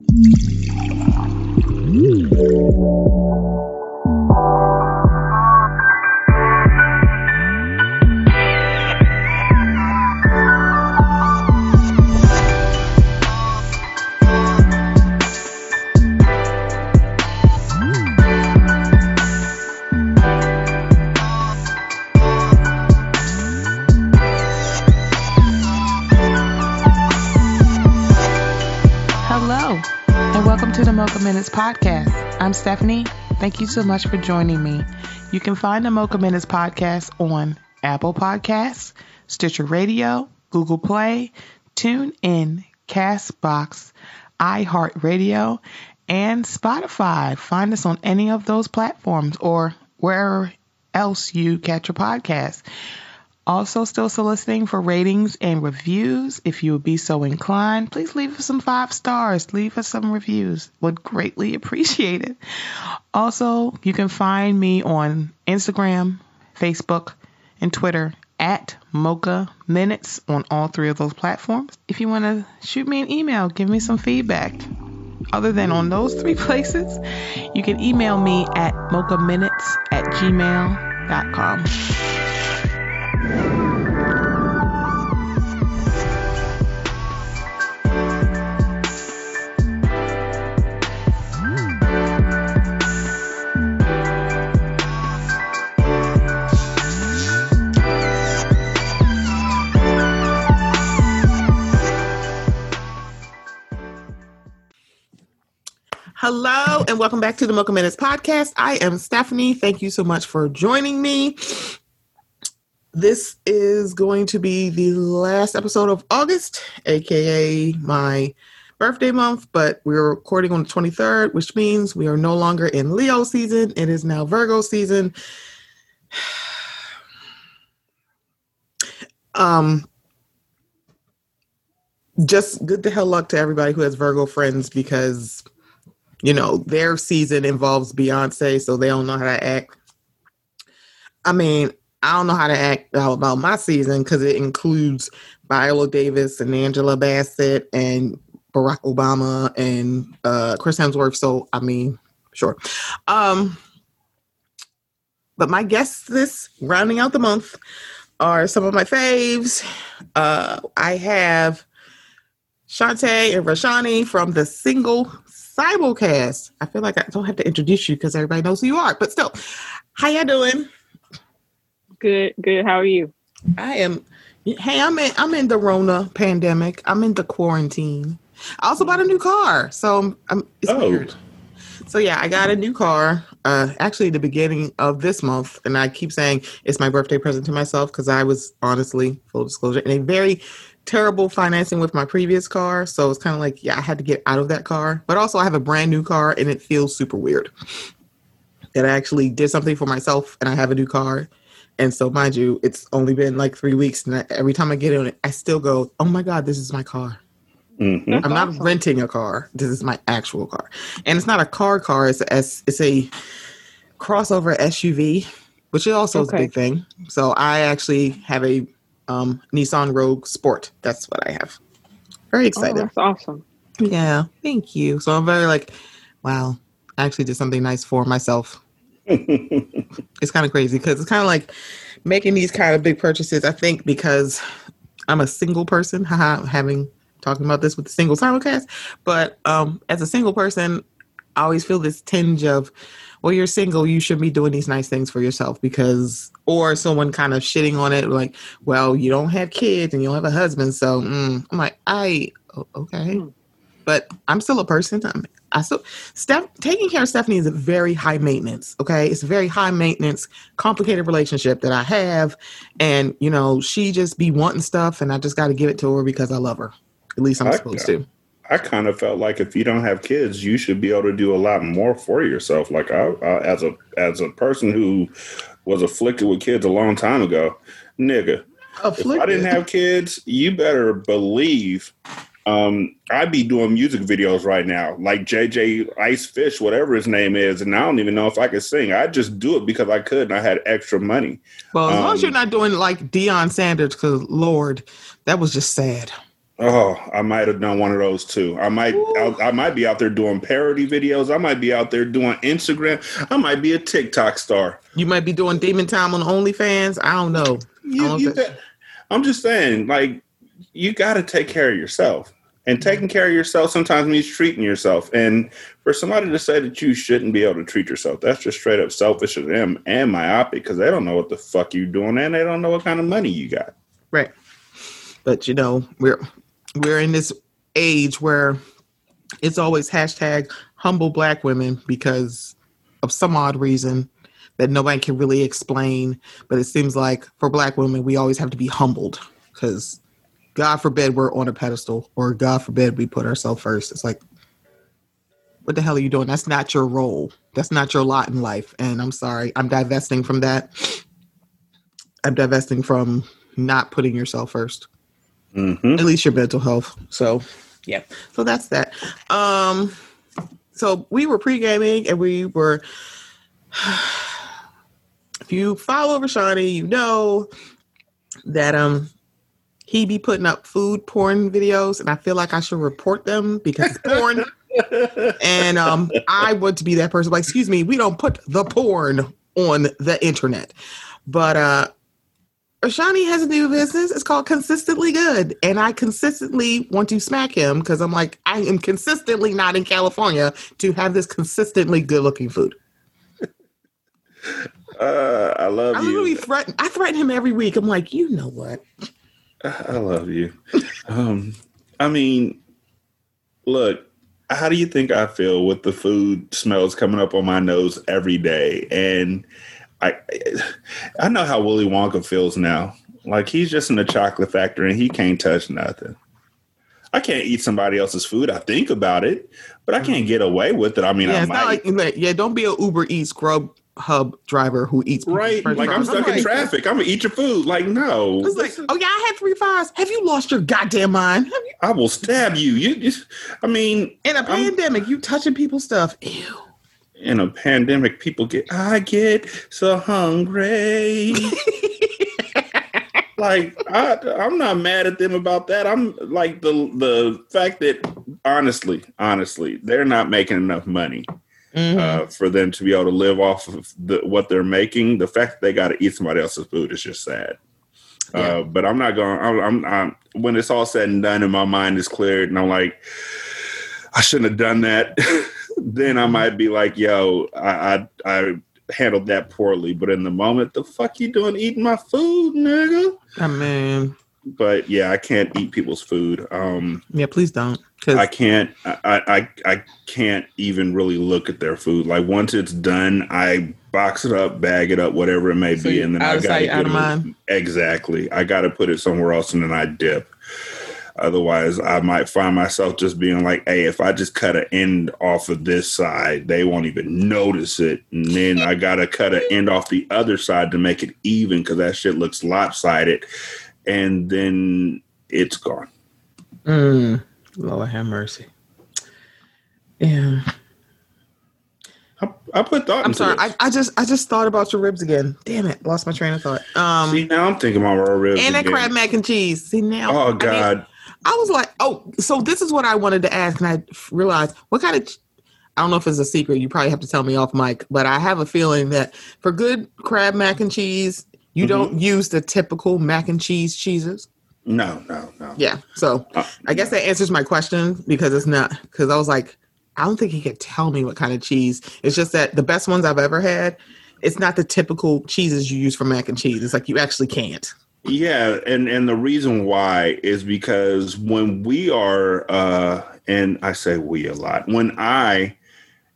Hello, Minutes podcast. I'm Stephanie. Thank you so much for joining me. You can find the Mocha Minutes podcast on Apple Podcasts, Stitcher Radio, Google Play, TuneIn, Castbox, iHeartRadio, and Spotify. Find us on any of those platforms or wherever else you catch your podcast. Also, still soliciting for ratings and reviews. If you would be so inclined, please leave us some five stars. Leave us some reviews. Would greatly appreciate it. Also, you can find me on Instagram, Facebook, and Twitter at Mocha Minutes on all three of those platforms. If you want to shoot me an email, give me some feedback. Other than on those three places, you can email me at mochaminutes at gmail.com. Hello and welcome back to the Mocha Minutes podcast. I am Stephanie. Thank you so much for joining me. This is going to be the last episode of August, aka my birthday month, but we're recording on the 23rd, which means we are no longer in Leo season. It is now Virgo season. Um, just good to hell luck to everybody who has Virgo friends because you know, their season involves Beyonce, so they don't know how to act. I mean, I don't know how to act about my season because it includes Viola Davis and Angela Bassett and Barack Obama and uh, Chris Hemsworth. So, I mean, sure. Um, but my guests this rounding out the month are some of my faves. Uh, I have Shantae and Rashani from the Single Simulcast. I feel like I don't have to introduce you because everybody knows who you are, but still, how you doing? Good, good. How are you? I am. Hey, I'm in. I'm in the Rona pandemic. I'm in the quarantine. I also bought a new car, so I'm. It's Oh. weird. So yeah, I got a new car. Uh, actually, the beginning of this month, and I keep saying it's my birthday present to myself because I was honestly, full disclosure, in a very terrible financing with my previous car. So it's kind of like, yeah, I had to get out of that car. But also, I have a brand new car, and it feels super weird that I actually did something for myself, and I have a new car. And so, mind you, it's only been like three weeks, and I, every time I get in it, I still go, "Oh my god, this is my car." Mhm. I'm not awesome. renting a car. This is my actual car, and it's not a car car. It's a S- it's a crossover SUV, which is also is a big thing. So I actually have a um, Nissan Rogue Sport. That's what I have. Very Oh, excited. that's awesome. yeah, thank you. So I'm very like, wow. I actually did something nice for myself. it's kind of crazy because it's kind of like making these kind of big purchases. I think because I'm a single person, haha, having talking about this with the single simulcast, but um, as a single person, I always feel this tinge of, well, you're single, you should be doing these nice things for yourself because, or someone kind of shitting on it, like, well, you don't have kids and you don't have a husband, so mm. I'm like, I, okay, Mm. but I'm still a person. I'm, I still Steph taking care of Stephanie is a very high maintenance. Okay, it's a very high maintenance, complicated relationship that I have, and you know she just be wanting stuff, and I just got to give it to her because I love her. At least I'm I- supposed to. I kind of felt like if you don't have kids, you should be able to do a lot more for yourself. Like I, I as a as a person who was afflicted with kids a long time ago, nigga. If I didn't have kids, you better believe um, I'd be doing music videos right now, like JJ Ice Fish, whatever his name is, and I don't even know if I could sing. I just do it because I could, and I had extra money. well, as long as um, you're not doing like Deion Sanders, because Lord, that was just sad. Oh, I might have done one of those too. I might, I, I, might be out there doing parody videos. I might be out there doing Instagram. I might be a TikTok star. You might be doing demon time on OnlyFans. I don't know. You, I don't you I'm just saying, like, you got to take care of yourself. And mm-hmm. taking care of yourself sometimes means treating yourself. And for somebody to say that you shouldn't be able to treat yourself, that's just straight up selfish of them and myopic because they don't know what the fuck you're doing and they don't know what kind of money you got. Right. But you know, we're we're in this age where it's always hashtag humble black women because of some odd reason that nobody can really explain. But it seems like for black women, we always have to be humbled because God forbid we're on a pedestal or God forbid we put ourselves first. It's like, what the hell are you doing? That's not your role. That's not your lot in life. And I'm sorry, I'm divesting from that. I'm divesting from not putting yourself 1st mm-hmm. at least your mental health. So, yeah. So that's that. Um, so we were pre gaming and we were. if you follow Rashani, you know that um he be putting up food porn videos, and I feel like I should report them because it's porn. and um, I want to be that person. Like, excuse me, we don't put the porn on the internet. But uh Rashani has a new business. It's called Consistently Good. And I consistently want to smack him because I'm like, I am consistently not in California to have this consistently good looking food. Uh, I love I you. Threaten, I threaten him every week. I'm like, you know what? I love you. um, I mean, look, how do you think I feel with the food smells coming up on my nose every day? And I, I know how Willy Wonka feels now. Like he's just in the chocolate factory and he can't touch nothing. I can't eat somebody else's food. I think about it, but I can't get away with it. I mean, yeah, I might. Like, yeah, don't be a Uber Eats Grub hub driver who eats right. Like I'm stuck I'm in like, traffic. I'm gonna eat your food. Like no. It's like, oh yeah, I had three fries. Have you lost your goddamn mind? I will stab you. You just, I mean, in a pandemic, I'm, you touching people's stuff. Ew. In a pandemic, people get. I get so hungry. like I, I'm not mad at them about that. I'm like the the fact that honestly, honestly, they're not making enough money mm-hmm. uh, for them to be able to live off of the, what they're making. The fact that they got to eat somebody else's food is just sad. Yeah. Uh, but I'm not going. I'm, I'm, I'm, when it's all said and done, and my mind is cleared, and I'm like, I shouldn't have done that. then I might be like, yo, I, I, I handled that poorly. But in the moment, the fuck you doing eating my food, nigga? I mean, but yeah, I can't eat people's food. Um, yeah, please don't. Cause I can't. I, I I can't even really look at their food. Like once it's done, I box it up, bag it up, whatever it may so be, and then I got to exactly. I got to put it somewhere else, and then I dip. Otherwise, I might find myself just being like, "Hey, if I just cut an end off of this side, they won't even notice it." And then I gotta cut an end off the other side to make it even because that shit looks lopsided and then it's gone. Mm, Lord have mercy. Yeah. I, I put thought. I'm sorry. I, I, just I just thought about your ribs again. Damn it, lost my train of thought. Um, See now I'm thinking about my ribs and that crab mac and cheese. See now. Oh God. I, mean, I was like, oh, so this is what I wanted to ask, and I realized what kind of. I don't know if it's a secret. You probably have to tell me off mic, but I have a feeling that for good crab mac and cheese, you mm-hmm. don't use the typical mac and cheese cheeses. No, no, no. Yeah. So uh, I guess that answers my question because it's not because I was like, I don't think he could tell me what kind of cheese. It's just that the best ones I've ever had, it's not the typical cheeses you use for mac and cheese. It's like you actually can't. Yeah, and and the reason why is because when we are uh and I say we a lot. When I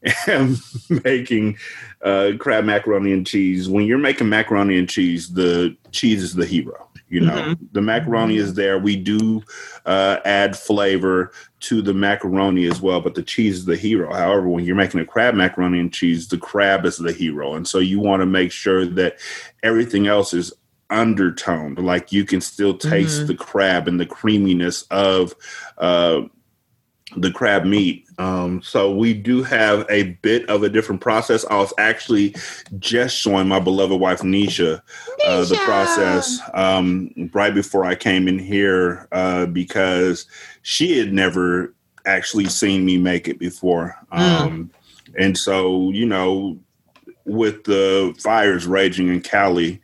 am making uh, crab macaroni and cheese. When you're making macaroni and cheese, the cheese is the hero. You know, mm-hmm. the macaroni is there. We do uh, add flavor to the macaroni as well, but the cheese is the hero. However, when you're making a crab macaroni and cheese, the crab is the hero. And so you want to make sure that everything else is undertoned. Like you can still taste mm-hmm. the crab and the creaminess of uh, the crab meat. Um, so we do have a bit of a different process. I was actually just showing my beloved wife Nisha, uh, the process um, right before I came in here uh, because she had never actually seen me make it before. Hmm. Um, mm. And so, you know, with the fires raging in Cali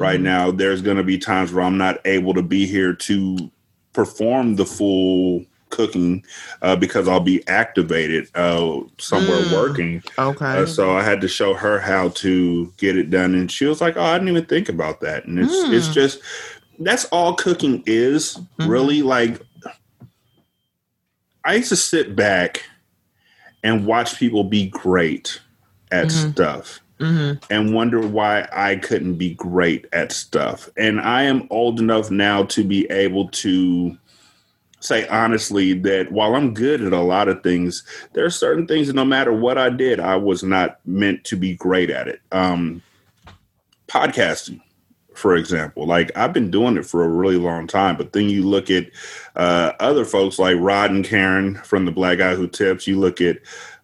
right mm. now, there's going to be times where I'm not able to be here to perform the full cooking uh, because I'll be activated uh, somewhere mm, working. Okay. Uh, so I had to show her how to get it done, and she was like, "Oh, I didn't even think about that." And it's mm. it's just that's all cooking is mm-hmm. really like. I used to sit back and watch people be great at mm-hmm. stuff. Mm-hmm. and wonder why I couldn't be great at stuff. And I am old enough now to be able to say honestly that while I'm good at a lot of things, there are certain things that no matter what I did, I was not meant to be great at it. Um, podcasting, for example, like I've been doing it for a really long time, but then you look at uh, other folks like Rod and Karen from the Black Guy Who Tips, you look at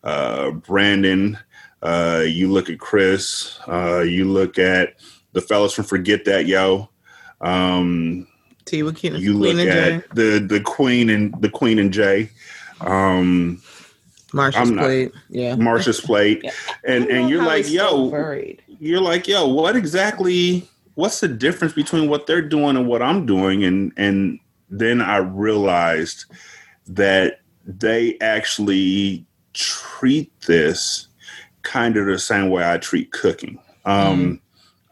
uh, Brandon, uh, you look at Chris, uh, you look at the fellas from Forget That Yo. Um, Tea with Queen, you Queen look at the the Queen and the Queen and Jay. Um, Marsha's plate, yeah. Marsha's plate, yeah. and and you're like, yo, worried. you're like, yo, what exactly? What's the difference between what they're doing and what I'm doing? And and then I realized that they actually treat this kind of the same way I treat cooking. Um, mm.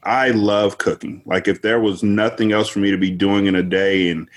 I love cooking. Like if there was nothing else for me to be doing in a day, and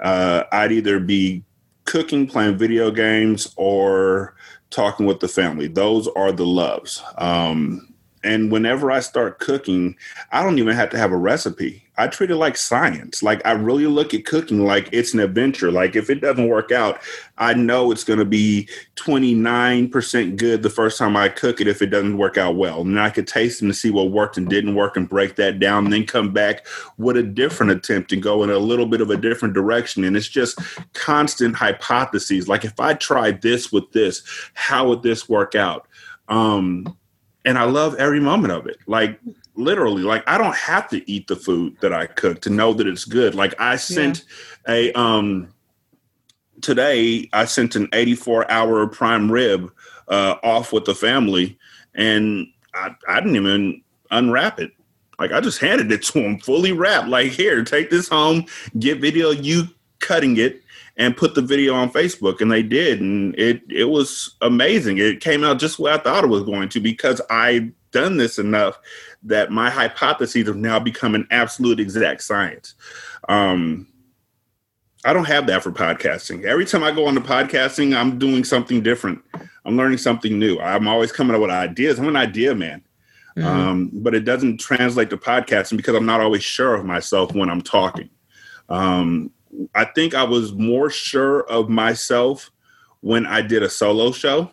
uh, I'd either be cooking, playing video games, or talking with the family. Those are the loves. Um, and whenever I start cooking, I don't even have to have a recipe. I treat it like science. Like I really look at cooking like it's an adventure. Like if it doesn't work out, I know it's going to be 29% good the first time I cook it if it doesn't work out well. And I could taste them to see what worked and didn't work and break that down and then come back with a different attempt and go in a little bit of a different direction. And it's just constant hypotheses. Like if I tried this with this, how would this work out? Um, and I love every moment of it. Like literally, like I don't have to eat the food that I cook to know that it's good. Like I sent yeah. a um today I sent an 84 hour prime rib uh off with the family and I, I didn't even unwrap it. Like I just handed it to him fully wrapped. Like here, take this home, get video you cutting it and put the video on Facebook, and they did, and it it was amazing. It came out just what I thought it was going to because I done this enough that my hypotheses have now become an absolute exact science. Um, I don't have that for podcasting. Every time I go on to podcasting, I'm doing something different. I'm learning something new. I'm always coming up with ideas. I'm an idea man. Mm-hmm. Um, but it doesn't translate to podcasting because I'm not always sure of myself when I'm talking. Um, I think I was more sure of myself when I did a solo show,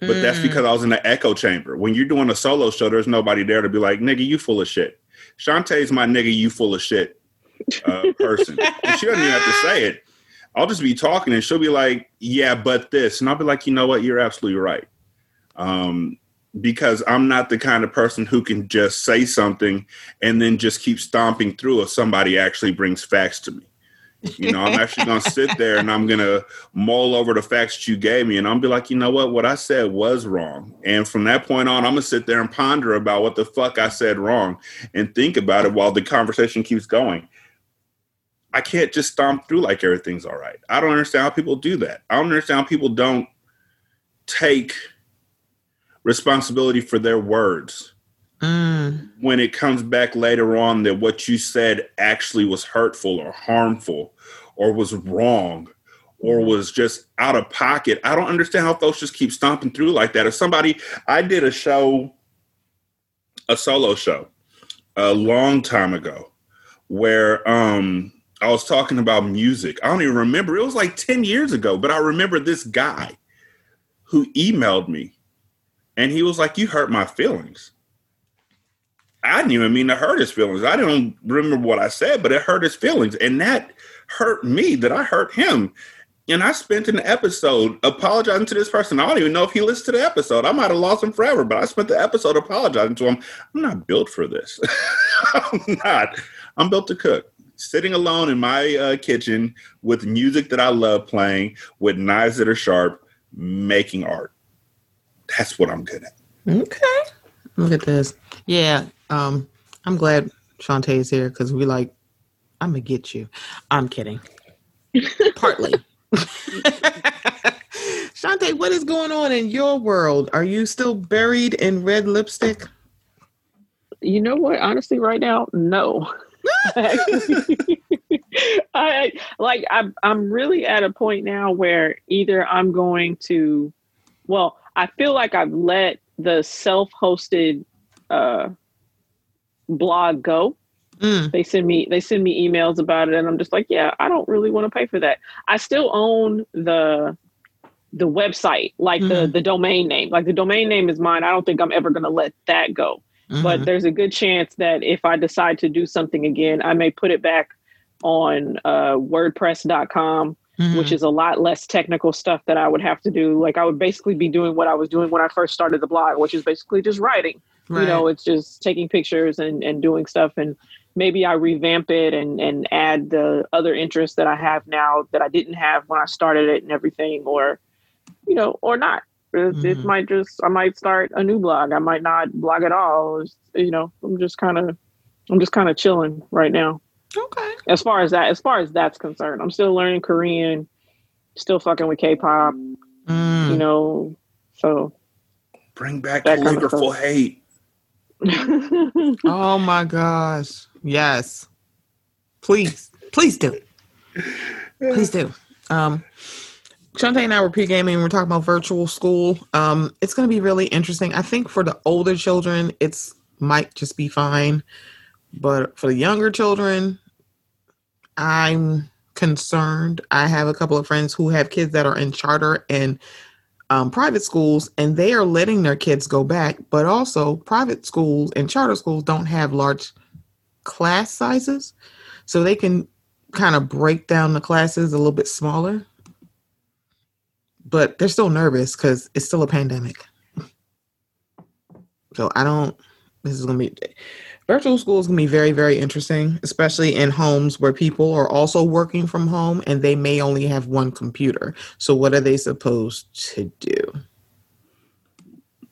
but mm. that's because I was in the echo chamber. When you're doing a solo show, there's nobody there to be like, nigga, you full of shit. Shantae's my nigga, you full of shit uh, person. and she doesn't even have to say it. I'll just be talking and she'll be like, yeah, but this. And I'll be like, you know what? You're absolutely right. Um, because I'm not the kind of person who can just say something and then just keep stomping through if somebody actually brings facts to me. You know, I'm actually to sit there and I'm to mull over the facts that you gave me. And I'll be like, you know what? What I said was wrong. And from that point on, I'm to sit there and ponder about what the fuck I said wrong and think about it while the conversation keeps going. I can't just stomp through like everything's all right. I don't understand how people do that. I don't understand how people don't take responsibility for their words Mm. When it comes back later on that what you said actually was hurtful or harmful or was wrong or was just out of pocket. I don't understand how folks just keep stomping through like that. If somebody, I did a show, a solo show, a long time ago, where um I was talking about music. I don't even remember. It was like 10 years ago, but I remember this guy who emailed me and he was like, You hurt my feelings. I didn't even mean to hurt his feelings. I don't remember what I said, but it hurt his feelings. And that hurt me that I hurt him. And I spent an episode apologizing to this person. I don't even know if he listened to the episode. I might have lost him forever, but I spent the episode apologizing to him. I'm not built for this. I'm not. I'm built to cook. Sitting alone in my uh, kitchen with music that I love playing, with knives that are sharp, making art. That's what I'm good at. Okay. Look at this. Yeah. Um, I'm glad Shantae is here because we like, I'm gonna get you. I'm kidding. Partly. Shantae, what is going on in your world? Are you still buried in red lipstick? You know what? Honestly, right now, no. I like I'm I'm really at a point now where either I'm going to well, I feel like I've let the self-hosted uh blog go. Mm. They send me they send me emails about it and I'm just like, yeah, I don't really want to pay for that. I still own the the website, like mm-hmm. the the domain name. Like the domain name is mine. I don't think I'm ever going to let that go. Mm-hmm. But there's a good chance that if I decide to do something again, I may put it back on uh, WordPress.com, mm-hmm. which is a lot less technical stuff that I would have to do. Like I would basically be doing what I was doing when I first started the blog, which is basically just writing. Right. You know, it's just taking pictures and, and doing stuff. And maybe I revamp it and, and add the other interests that I have now that I didn't have when I started it and everything, or, you know, or not. It, mm-hmm. it might just, I might start a new blog. I might not blog at all. It's, you know, I'm just kind of, I'm just kind of chilling right now. Okay. As far as that, as far as that's concerned, I'm still learning Korean, still fucking with K-pop. Mm. You know, so bring back that calligraphical kind of hate. oh my gosh! Yes, please, please do, please do. Um, Shantae and I were pre-gaming. We're talking about virtual school. Um, it's going to be really interesting. I think for the older children, it's might just be fine, but for the younger children, I'm concerned. I have a couple of friends who have kids that are in charter and um, private schools, and they are letting their kids go back. But also, private schools and charter schools don't have large class sizes, so they can kind of break down the classes a little bit smaller. But they're still nervous because it's still a pandemic. So I don't. This is gonna be virtual school is going to be very very interesting especially in homes where people are also working from home and they may only have one computer. So what are they supposed to do?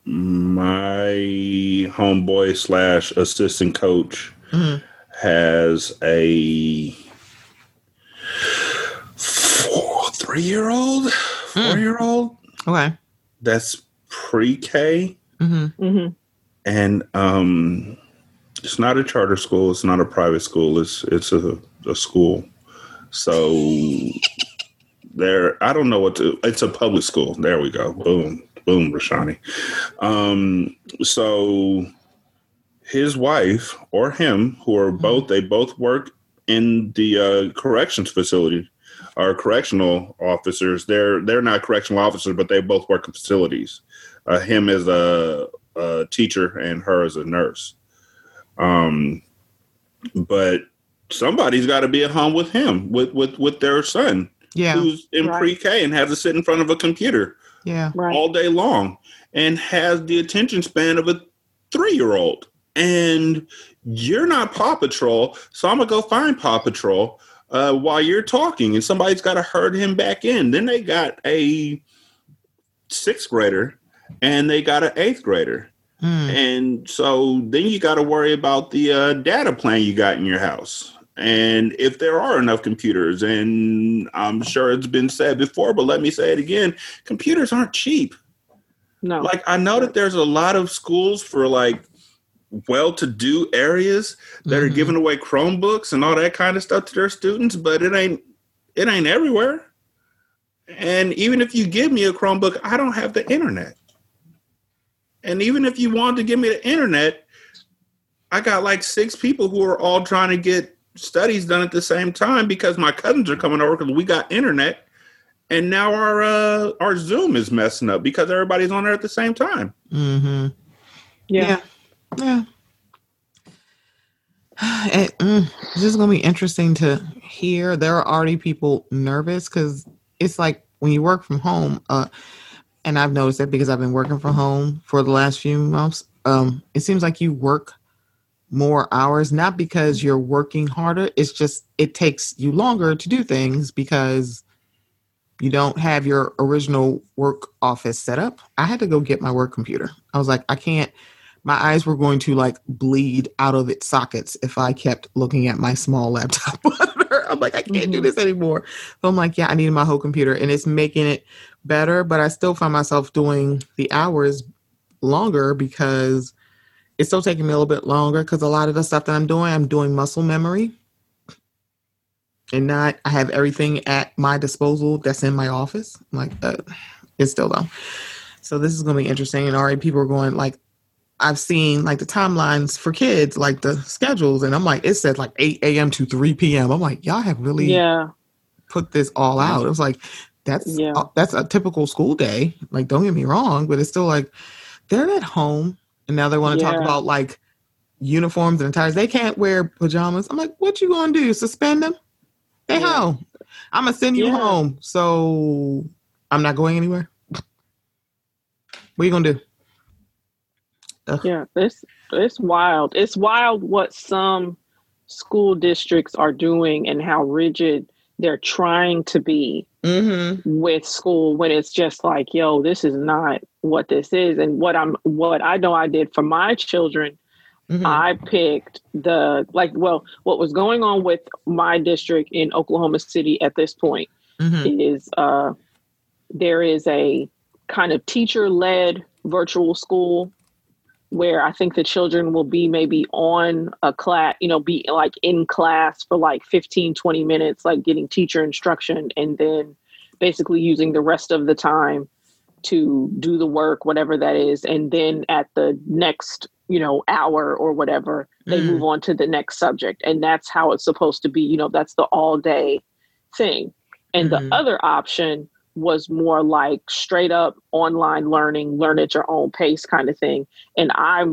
My homeboy slash assistant coach mm-hmm. has a four, three year old four year old okay. That's pre-k. Mm-hmm. Mm-hmm. and um it's not a charter school. It's not a private school. It's it's a, a school. So there, I don't know what to. It's a public school. There we go. Boom, boom, Rashani. Um, so his wife or him, who are mm-hmm. both, they both work in the uh, corrections facility, are correctional officers. They're they're not correctional officers, but they both work in facilities. Uh, him as a, a teacher and her as a nurse. Um, but somebody's got to be at home with him, with with with their son, yeah, who's in right. pre-K and has to sit in front of a computer, yeah, right. all day long, and has the attention span of a three-year-old. And you're not Paw Patrol, so I'm gonna go find Paw Patrol uh, while you're talking, and somebody's got to herd him back in. Then they got a sixth grader, and they got an eighth grader Hmm. And so then you got to worry about the uh, data plan you got in your house. And if there are enough computers, and I'm sure it's been said before, but let me say it again computers aren't cheap. No. Like, I know that there's a lot of schools for like well to do areas that mm-hmm. are giving away Chromebooks and all that kind of stuff to their students, but it ain't it ain't everywhere. And even if you give me a Chromebook, I don't have the internet. And even if you wanted to give me the internet, I got like six people who are all trying to get studies done at the same time because my cousins are coming over because we got internet, and now our uh, our Zoom is messing up because everybody's on there at the same time. Mm-hmm. Yeah. Yeah. yeah. It, mm, this is going to be interesting to hear. There are already people nervous because it's like when you work from home, uh, and I've noticed that because I've been working from home for the last few months, um, it seems like you work more hours, not because you're working harder. It's just it takes you longer to do things because you don't have your original work office set up. I had to go get my work computer. I was like, I can't my eyes were going to like bleed out of its sockets if I kept looking at my small laptop I'm like, I can't mm-hmm. do this anymore. So I'm like, yeah, I needed my whole computer and it's making it better, but I still find myself doing the hours longer because it's still taking me a little bit longer because a lot of the stuff that I'm doing, I'm doing muscle memory and not I have everything at my disposal that's in my office. I'm like, uh, it's still though. So this is going to be interesting. And already people are going like, I've seen like the timelines for kids, like the schedules, and I'm like, it said like 8 a.m. to 3 p.m. I'm like, y'all have really yeah put this all out. It was like that's yeah. uh, that's a typical school day. Like, don't get me wrong, but it's still like they're at home, and now they want to yeah. talk about like uniforms and ties. They can't wear pajamas. I'm like, what you gonna do? Suspend them? They yeah. home. I'm gonna send you home. So I'm not going anywhere. What are you gonna do? Ugh. Yeah, it's it's wild. It's wild what some school districts are doing and how rigid they're trying to be mm-hmm. with school when it's just like, yo, this is not what this is. And what I'm what I know I did for my children, mm-hmm. I picked the like well, what was going on with my district in Oklahoma City at this point mm-hmm. is uh there is a kind of teacher led virtual school where I think the children will be maybe on a class, you know, be like in class for like 15, 20 minutes, like getting teacher instruction, and then basically using the rest of the time to do the work, whatever that is. And then at the next, you know, hour or whatever, they mm. move on to the next subject. And that's how it's supposed to be. You know, that's the all day thing. And mm. the other option was more like straight up online learning, learn at your own pace kind of thing. And I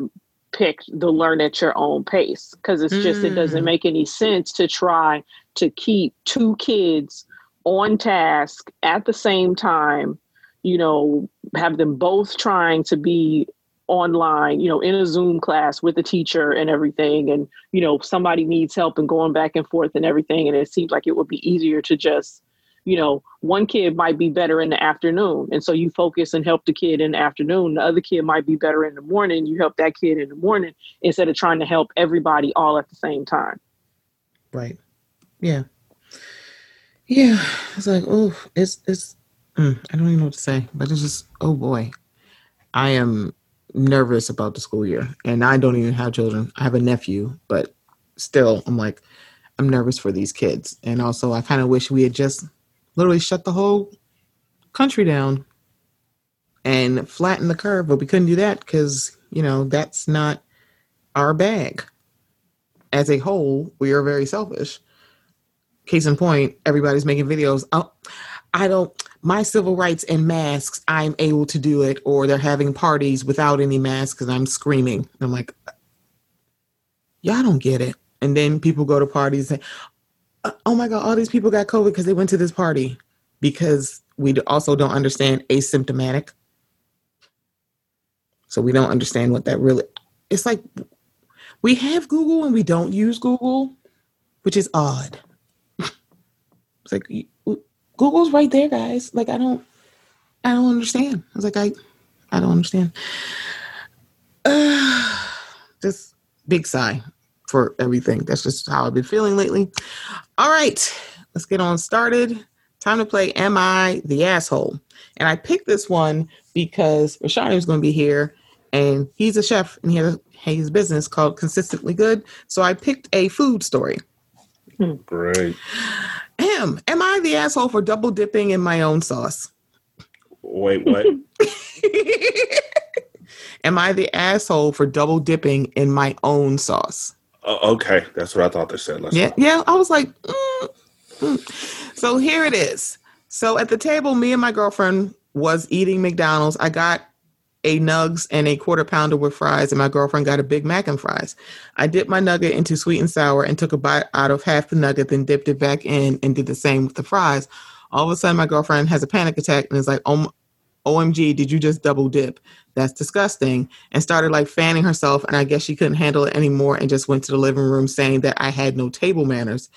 picked the learn at your own pace because it's just, mm. it doesn't mm. make any sense to try to keep two kids on task at the same time, you know, have them both trying to be online, you know, in a Zoom class with a teacher and everything. And, you know, somebody needs help and going back and forth and everything. And it seems like it would be easier to just you know, one kid might be better in the afternoon. And so you focus and help the kid in the afternoon. The other kid might be better in the morning. You help that kid in the morning instead of trying to help everybody all at the same time. Right. Yeah. Yeah. It's like, oh, it's, it's, mm, I don't even know what to say, but it's just, oh boy. I am nervous about the school year and I don't even have children. I have a nephew, but still, I'm like, I'm nervous for these kids. And also, I kind of wish we had just literally shut the whole country down and flatten the curve. But we couldn't do that because, you know, that's not our bag. As a whole, we are very selfish. Case in point, everybody's making videos. Oh, I don't, my civil rights and masks, I'm able to do it. Or they're having parties without any masks because I'm screaming. I'm like, y'all don't get it. And then people go to parties and oh my god, all these people got COVID because they went to this party. Because we also don't understand asymptomatic. So we don't understand what that really. It's like we have Google and we don't use Google, which is odd. it's like Google's right there, guys. Like I don't, I don't understand. I was like, I, I don't understand. Uh, just big sigh for everything. That's just how I've been feeling lately. All right, let's get on started. Time to play Am I the Asshole? And I picked this one because Rashani is going to be here and he's a chef and he has his business called Consistently Good. So I picked a food story. Hmm, great. Am, am I the asshole for double dipping in my own sauce? Wait, what? am I the asshole for double dipping in my own sauce? Oh, okay, that's what I thought they said. Let's yeah, yeah. I was like, mm, mm. so here it is. So at the table, me and my girlfriend was eating McDonald's. I got a nugs and a quarter pounder with fries, and my girlfriend got a Big Mac and fries. I dipped my nugget into sweet and sour and took a bite out of half the nugget, then dipped it back in and did the same with the fries. All of a sudden, my girlfriend has a panic attack and is like, "Oh, OMG, did you just double dip? That's disgusting." And started like fanning herself, and I guess she couldn't handle it anymore and just went to the living room saying that I had no table manners.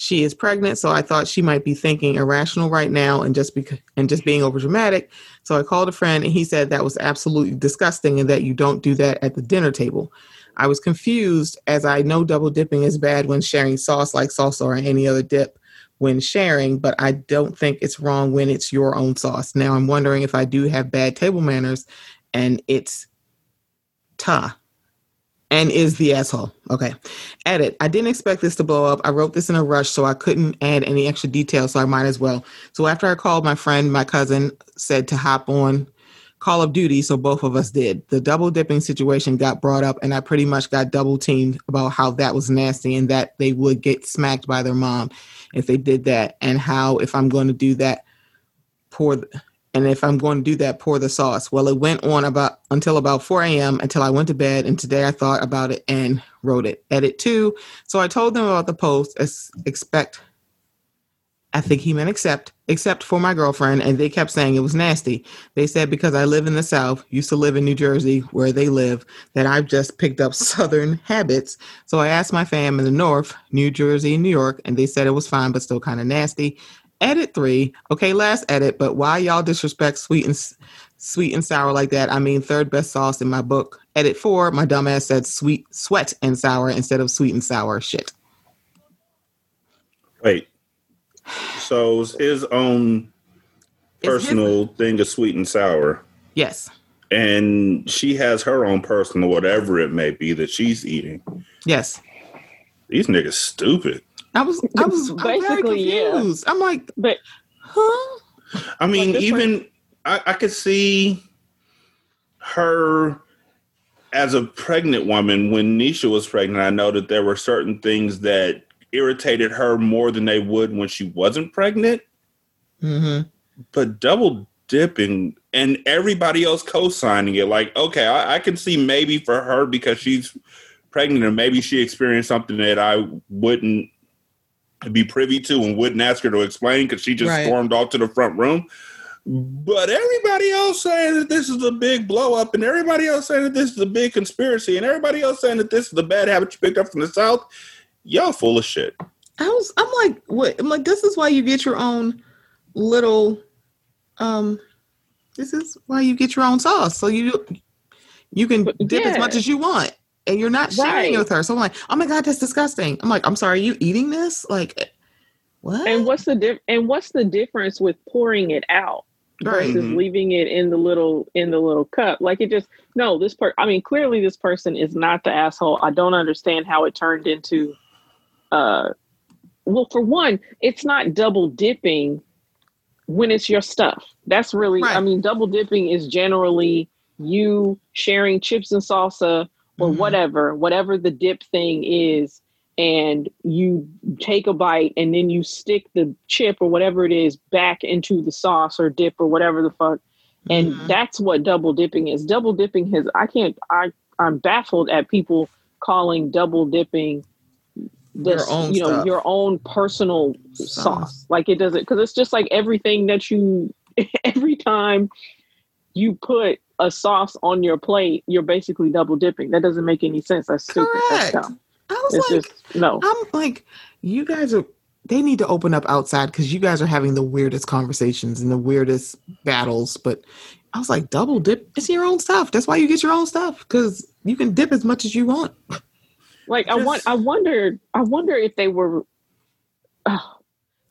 She is pregnant, so I thought she might be thinking irrational right now and just because and just being over dramatic. So I called a friend and he said that was absolutely disgusting and that you don't do that at the dinner table. I was confused as I know double dipping is bad when sharing sauce like salsa or any other dip when sharing, but I don't think it's wrong when it's your own sauce. Now I'm wondering if I do have bad table manners and it's ta and is the asshole. Okay. Edit. I didn't expect this to blow up. I wrote this in a rush, so I couldn't add any extra details, so I might as well. So after I called my friend, my cousin said to hop on Call of Duty, so both of us did. The double dipping situation got brought up, and I pretty much got double teamed about how that was nasty and that they would get smacked by their mom if they did that, and how if I'm going to do that, pour. The, and if I'm going to do that, pour the sauce. Well, it went on about until about 4 a.m. until I went to bed, and today I thought about it and wrote it. Edit two. So I told them about the post. As expect. I think he meant except, except for my girlfriend, and they kept saying it was nasty. They said because I live in the South, used to live in New Jersey, where they live, that I've just picked up Southern habits. So I asked my fam in the North, New Jersey, New York, and they said it was fine, but still kind of nasty. Edit three. Okay, last edit, but why y'all disrespect sweet and sweet and sour like that? I mean, third best sauce in my book. Edit four. My dumbass said sweet, sweat and sour instead of sweet and sour. Shit. Wait. So his own personal thing of sweet and sour. Yes. And she has her own personal whatever it may be that she's eating. Yes. These niggas stupid. I was, I was basically yeah. I'm like, but huh? I mean, like even I, I could see her as a pregnant woman when Nisha was pregnant. I know that there were certain things that irritated her more than they would when she wasn't pregnant. Mm-hmm. But double dipping and everybody else co-signing it, like, okay, I, I can see maybe for her because she's pregnant and maybe she experienced something that I wouldn't be privy to and wouldn't ask her to explain because she just right. stormed off to the front room. But everybody else saying that this is a big blow up, and everybody else saying that this is a big conspiracy, and everybody else saying that this is the bad habit you picked up from the South, y'all full of shit. I was, I'm like, what? I'm like, this is why you get your own little, um, this is why you get your own sauce, so you you can dip yeah. as much as you want and you're not sharing right. with her. So I'm like, oh my god, that's disgusting. I'm like, I'm sorry, you eating this? Like, what? And what's the dif- and what's the difference with pouring it out versus mm-hmm. leaving it in the little in the little cup? Like it just no. This part. I mean, clearly this person is not the asshole. I don't understand how it turned into. Uh Well, for one, it's not double dipping when it's your stuff. That's really. Right. I mean, double dipping is generally you sharing chips and salsa or mm-hmm. whatever, whatever the dip thing is, and you take a bite and then you stick the chip or whatever it is back into the sauce or dip or whatever the fuck. And mm-hmm. that's what double dipping is. Double dipping has I can't I I'm baffled at people calling double dipping this you know stuff. your own personal sauce. sauce. Like it doesn't because it's just like everything that you every time you put a sauce on your plate, you're basically double dipping. That doesn't make any sense. That's stupid. Correct. That's dumb. I was it's like, just, no. I'm like, you guys are. They need to open up outside because you guys are having the weirdest conversations and the weirdest battles. But I was like, double dip. It's your own stuff. That's why you get your own stuff because you can dip as much as you want. Like just, I want. I wondered. I wonder if they were. Because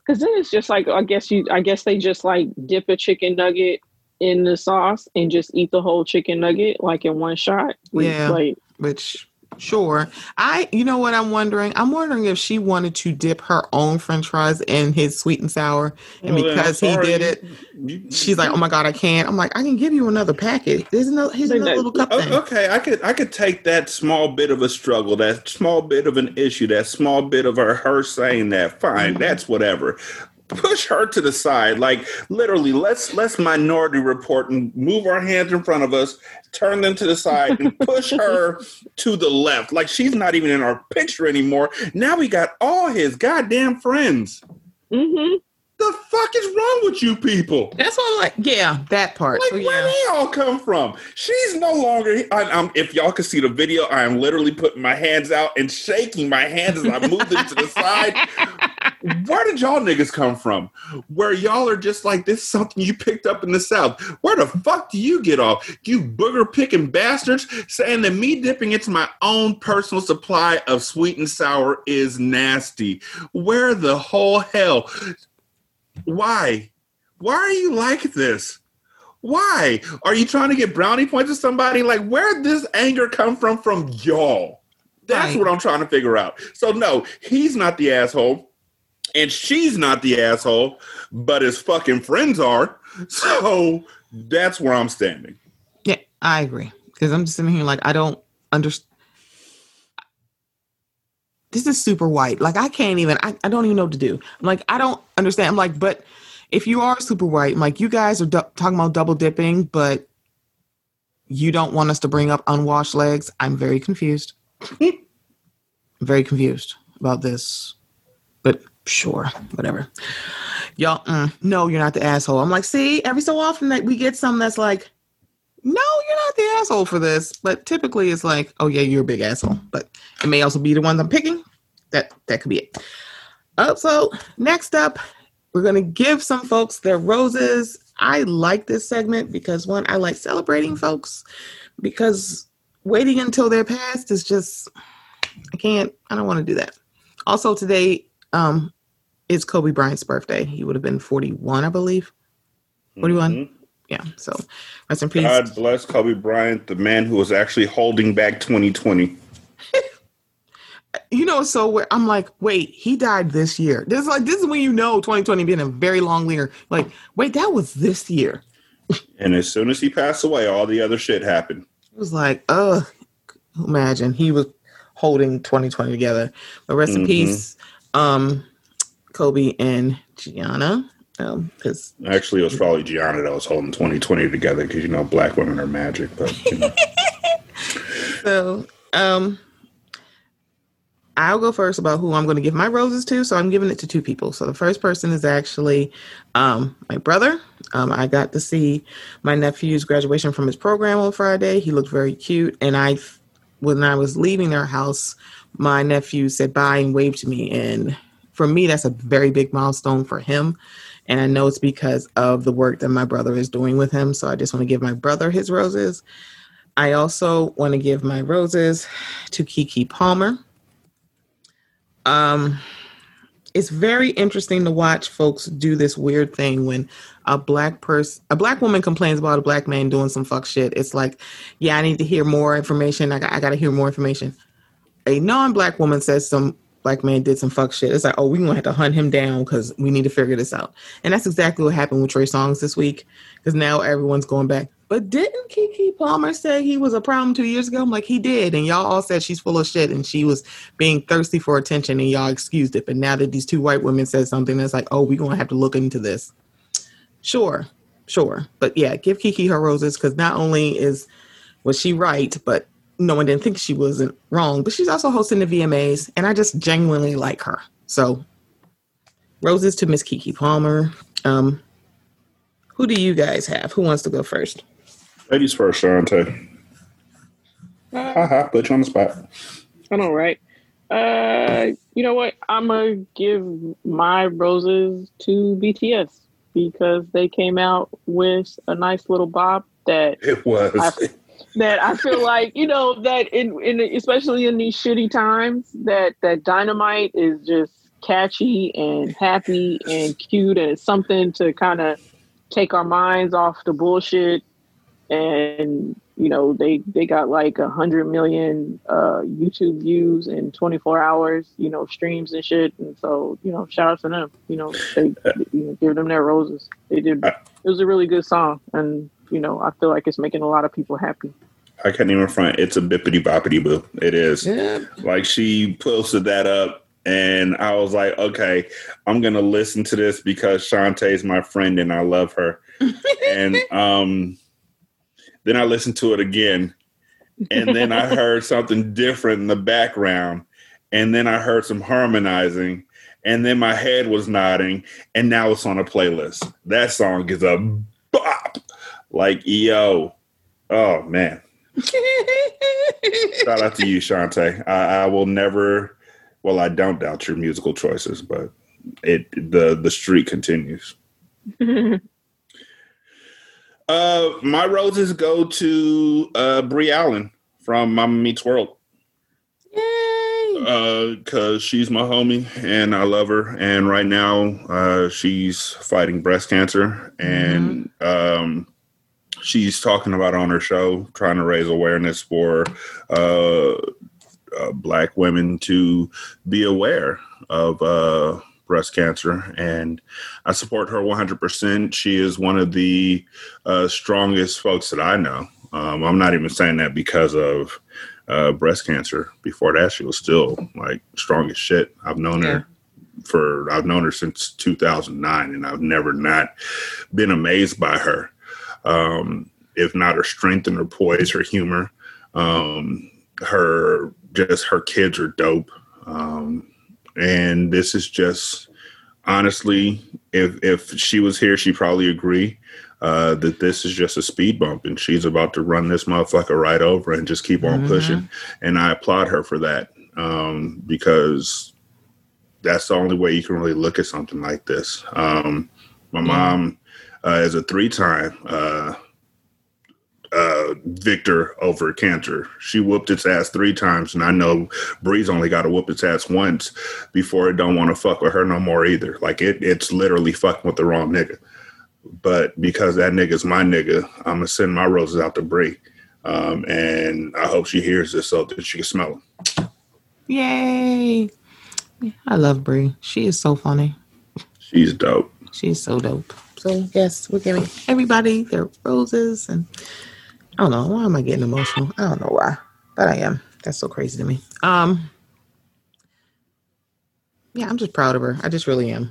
uh, then it's just like I guess you. I guess they just like dip a chicken nugget in the sauce and just eat the whole chicken nugget like in one shot. Yeah, like, which sure. I, you know what I'm wondering? I'm wondering if she wanted to dip her own French fries in his sweet and sour, and well, because he did it, she's like, "Oh my god, I can't." I'm like, "I can give you another packet. There's another, here's another little cup." Thing. Okay, I could, I could take that small bit of a struggle, that small bit of an issue, that small bit of her, her saying that. Fine, mm-hmm. that's whatever push her to the side like literally let's let's minority report and move our hands in front of us turn them to the side and push her to the left like she's not even in our picture anymore now we got all his goddamn friends mm-hmm. the fuck is wrong with you people? That's what I'm like. Yeah, that part. Like, so, yeah. where they all come from? She's no longer. I, if y'all can see the video, I am literally putting my hands out and shaking my hands as I move them to the side. Where did y'all niggas come from? Where y'all are just like this is something you picked up in the South. Where the fuck do you get off? You booger picking bastards saying that me dipping into my own personal supply of sweet and sour is nasty. Where the whole hell? Why? Why are you like this? Why? Are you trying to get brownie points with somebody? Like, where this anger come from from y'all? That's Right. what I'm trying to figure out. So no, he's not the asshole, and she's not the asshole, but his fucking friends are. So that's where I'm standing. Yeah, I agree. Because I'm just sitting here like I don't understand. This is super white. Like I can't even. I, I don't even know what to do. I'm like I don't understand. I'm like, but if you are super white, I'm like you guys are du- talking about double dipping, but you don't want us to bring up unwashed legs. I'm very confused. very confused about this. Sure, whatever. Y'all, mm, no, you're not the asshole. I'm like, see, every so often that we get something that's like, no, you're not the asshole for this. But typically it's like, oh yeah, you're a big asshole. But it may also be the ones I'm picking. That that could be it. Uh, so next up, we're gonna give some folks their roses. I like this segment because one, I like celebrating folks because waiting until they're passed is just I can't I don't want to do that. Also today, um, is Kobe Bryant's birthday. He would have been 41, I believe. 41. Mhm. Yeah. So rest in peace. God bless Kobe Bryant, the man who was actually holding back 2020. you know, so I'm like, wait, he died this year. This is like this is when you know 2020 being a very long year. Like, wait, that was this year. And as soon as he passed away, all the other shit happened. It was like, ugh, imagine he was holding 2020 together. But rest in Mhm. peace, um, Kobe and Gianna. Um, because Actually, it was probably Gianna that was holding 2020 together because you know black women are magic. But you know. so um I'll go first about who I'm going to give my roses to. So I'm giving it to two people. So the first person is actually um, my brother. Um, I got to see my nephew's graduation from his program on Friday. He looked very cute, and I, when I was leaving their house, my nephew said bye and waved to me. And for me, that's a very big milestone for him. And I know it's because of the work that my brother is doing with him. So I just want to give my brother his roses. I also want to give my roses to Keke Palmer. Um, it's very interesting to watch folks do this weird thing when a black person, a black woman complains about a black man doing some fuck shit. It's like, yeah, I need to hear more information. I got, I got to hear more information. A non-black woman says some black man did some fuck shit. It's like, oh, we're gonna have to hunt him down because we need to figure this out. And that's exactly what happened with Trey Songz this week. Because now everyone's going back. But didn't Keke Palmer say he was a problem two years ago? I'm like, he did. And y'all all said she's full of shit and she was being thirsty for attention and y'all excused it. But now that these two white women said something, it's like, oh, we're gonna have to look into this. Sure, sure. But yeah, give Keke her roses because not only is was she right, but no one didn't think she wasn't wrong, but she's also hosting the VMAs, and I just genuinely like her. So, roses to Miss Keke Palmer. Um, who do you guys have? Who wants to go first? Ladies first, Shante. Haha, put you on the spot. I know, right? Uh, you know what? I'm gonna give my roses to BTS because they came out with a nice little bop that It was. I- that I feel like you know that in, in especially in these shitty times that that Dynamite is just catchy and happy and cute and it's something to kind of take our minds off the bullshit. And you know they they got like a hundred million uh youtube views in 24 hours you know streams and shit. And so you know shout out to them. You know they you know, give them their roses. They did it was a really good song and you know i feel like it's making a lot of people happy I can't even front. It's a bippity boppity boo. It is. Yeah. Like she posted that up, and I was like, okay, I'm gonna listen to this because Shantae's my friend and I love her. and um, then I listened to it again, and then I heard something different in the background, and then I heard some harmonizing, and then my head was nodding, and now it's on a playlist. That song is a bop. Like, yo, oh man. Shout out to you, Shantae. I, I will never. Well, I don't doubt your musical choices, but it the the streak continues. uh, my roses go to uh, Brie Allen from Mama Meets World. Because uh, she's my homie and I love her. And right now, uh, she's fighting breast cancer, and mm-hmm. um, she's talking about on her show, trying to raise awareness for uh, uh, black women to be aware of uh, breast cancer. And I support her 100%. She is one of the uh, strongest folks that I know. Um, I'm not even saying that because of uh, breast cancer. Before that, she was still like strong as shit. I've known yeah. her for I've known her since 2009, and I've never not been amazed by her um, if not her strength and her poise, her humor, um, her just her kids are dope. Um, and this is just honestly, if if she was here, she'd probably agree uh, that this is just a speed bump, and she's about to run this motherfucker right over and just keep on mm-hmm. pushing. And I applaud her for that um, because that's the only way you can really look at something like this. Um, my mom uh, is a three-time uh, uh, victor over cancer. She whooped its ass three times, and I know Bree's only got to whoop its ass once before it don't want to fuck with her no more either. Like it, it's literally fucking with the wrong nigga. But because that nigga's my nigga, I'm gonna send my roses out to Bree, um, and I hope she hears this so that she can smell them. Yay! I love Bree. She is so funny. She's dope. She's so dope. So yes, we're giving everybody their roses, and I don't know why am I getting emotional. I don't know why, but I am. That's so crazy to me. Um, yeah, I'm just proud of her. I just really am.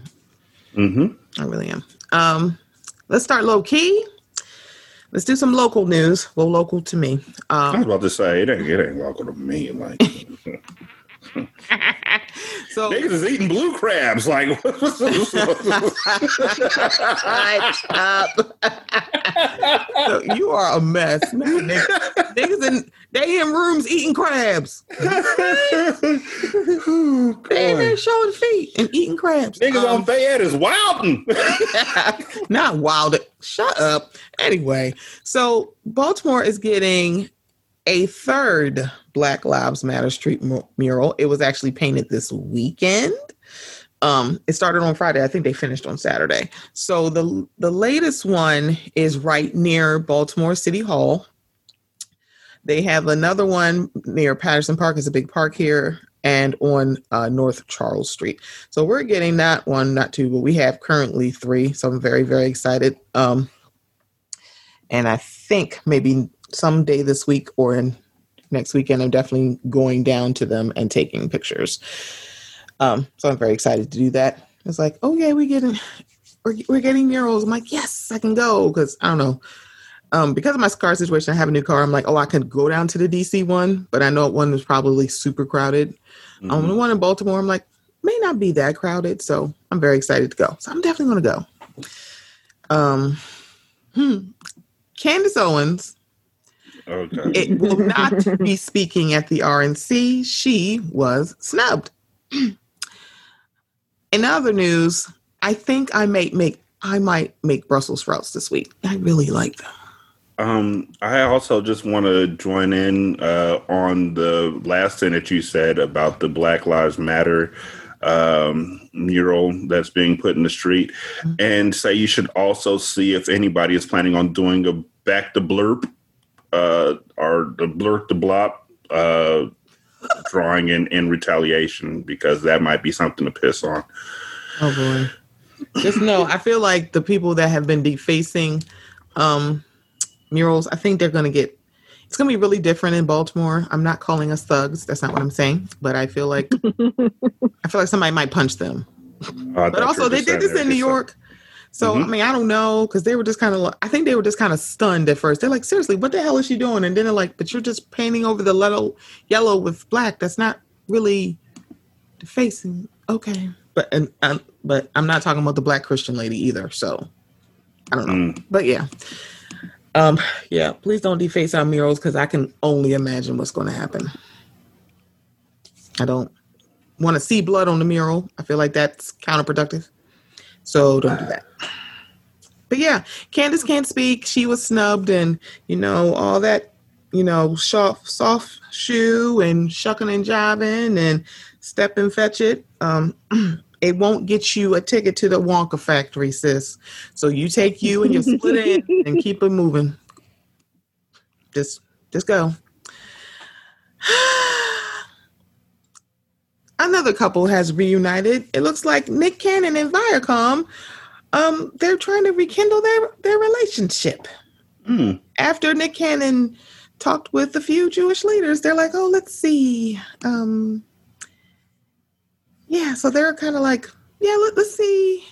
Mm-hmm. I really am. Um, let's start low key. Let's do some local news. Well, local to me. Um, I was about to say it ain't it ain't local to me. Like so niggas is eating blue crabs. Like so you are a mess, man. Niggas, niggas in they in rooms eating crabs. oh, they in there showing feet and eating crabs. Niggas um, on Fayette is wilding. Not wild. Shut up. Anyway, so Baltimore is getting a third Black Lives Matter street mural. It was actually painted this weekend. Um, it started on Friday. I think they finished on Saturday. So the the latest one is right near Baltimore City Hall. They have another one near Patterson Park. It's a big park here, and on uh, North Charles Street. So we're getting that one, not two, but we have currently three. So I'm very very excited. Um, and I think maybe someday this week or in next weekend, I'm definitely going down to them and taking pictures. Um, so I'm very excited to do that. It's like, oh yeah, we getting we're, we're getting murals. I'm like, yes, I can go because I don't know. Um, because of my car situation, I have a new car. I'm like, oh, I could go down to the DC one, but I know one is probably super crowded. Mm-hmm. Um, the one in Baltimore, I'm like, may not be that crowded, so I'm very excited to go. So I'm definitely going to go. Um, hmm. Candace Owens Okay. It will not be speaking at the RNC. She was snubbed. In other news, I think I might make I might make Brussels sprouts this week. I really like them. Um, I also just want to join in uh, on the last thing that you said about the Black Lives Matter um, mural that's being put in the street, mm-hmm. and say you should also see if anybody is planning on doing a back to blurb uh, are the blurt the blop uh, drawing in, in retaliation because that might be something to piss on. Oh boy. Just know, I feel like the people that have been defacing um, murals, I think they're going to get. It's going to be really different in Baltimore. I'm not calling us thugs. That's not what I'm saying. But I feel like I feel like somebody might punch them. Oh, but also, they did this in New York. So mm-hmm. I mean, I don't know because they were just kind of. I think they were just kind of stunned at first. They're like, "Seriously, what the hell is she doing?" And then they're like, "But you're just painting over the little yellow with black. That's not really defacing." Okay. but and um, but I'm not talking about the black Christian lady either. So I don't know. Mm. But yeah. Um, yeah, please don't deface our murals because I can only imagine what's going to happen. I don't want to see blood on the mural. I feel like that's counterproductive. So don't do that. But yeah, Candace can't speak. She was snubbed, and you know all that, you know, soft soft shoe and shucking and jiving and step and fetch it. Um, it won't get you a ticket to the Wonka factory, sis. So you take you and you split it and keep it moving. Just just go. Another couple has reunited. It looks like Nick Cannon and Viacom. Um, they're trying to rekindle their their relationship. Mm. After Nick Cannon talked with a few Jewish leaders, they're like, "Oh, let's see." Um, yeah, so they're kind of like, "Yeah, let, us see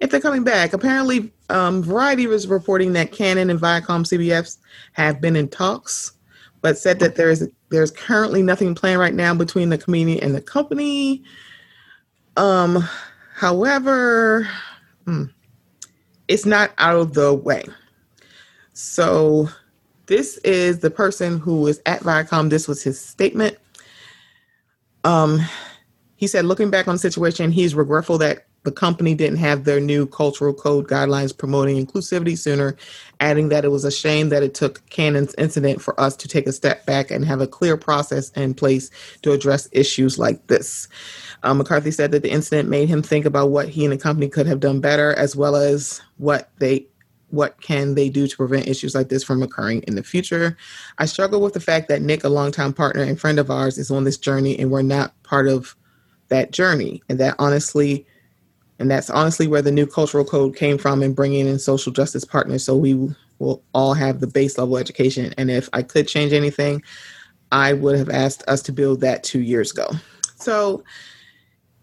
if they're coming back." Apparently, um, Variety was reporting that Cannon and Viacom CBS have been in talks, but said that there is there's currently nothing planned right now between the comedian and the company. Um, however, hmm, it's not out of the way. So this is the person who was at Viacom. This was his statement. Um, he said, looking back on the situation, he's regretful that the company didn't have their new cultural code guidelines promoting inclusivity sooner, adding that it was a shame that it took Cannon's incident for us to take a step back and have a clear process in place to address issues like this. Um, McCarthy said that the incident made him think about what he and the company could have done better, as well as what they what can they do to prevent issues like this from occurring in the future? I struggle with the fact that Nick, a longtime partner and friend of ours, is on this journey and we're not part of that journey. And that honestly and that's honestly where the new cultural code came from and bringing in social justice partners. So we will all have the base level education. And if I could change anything, I would have asked us to build that two years ago. So,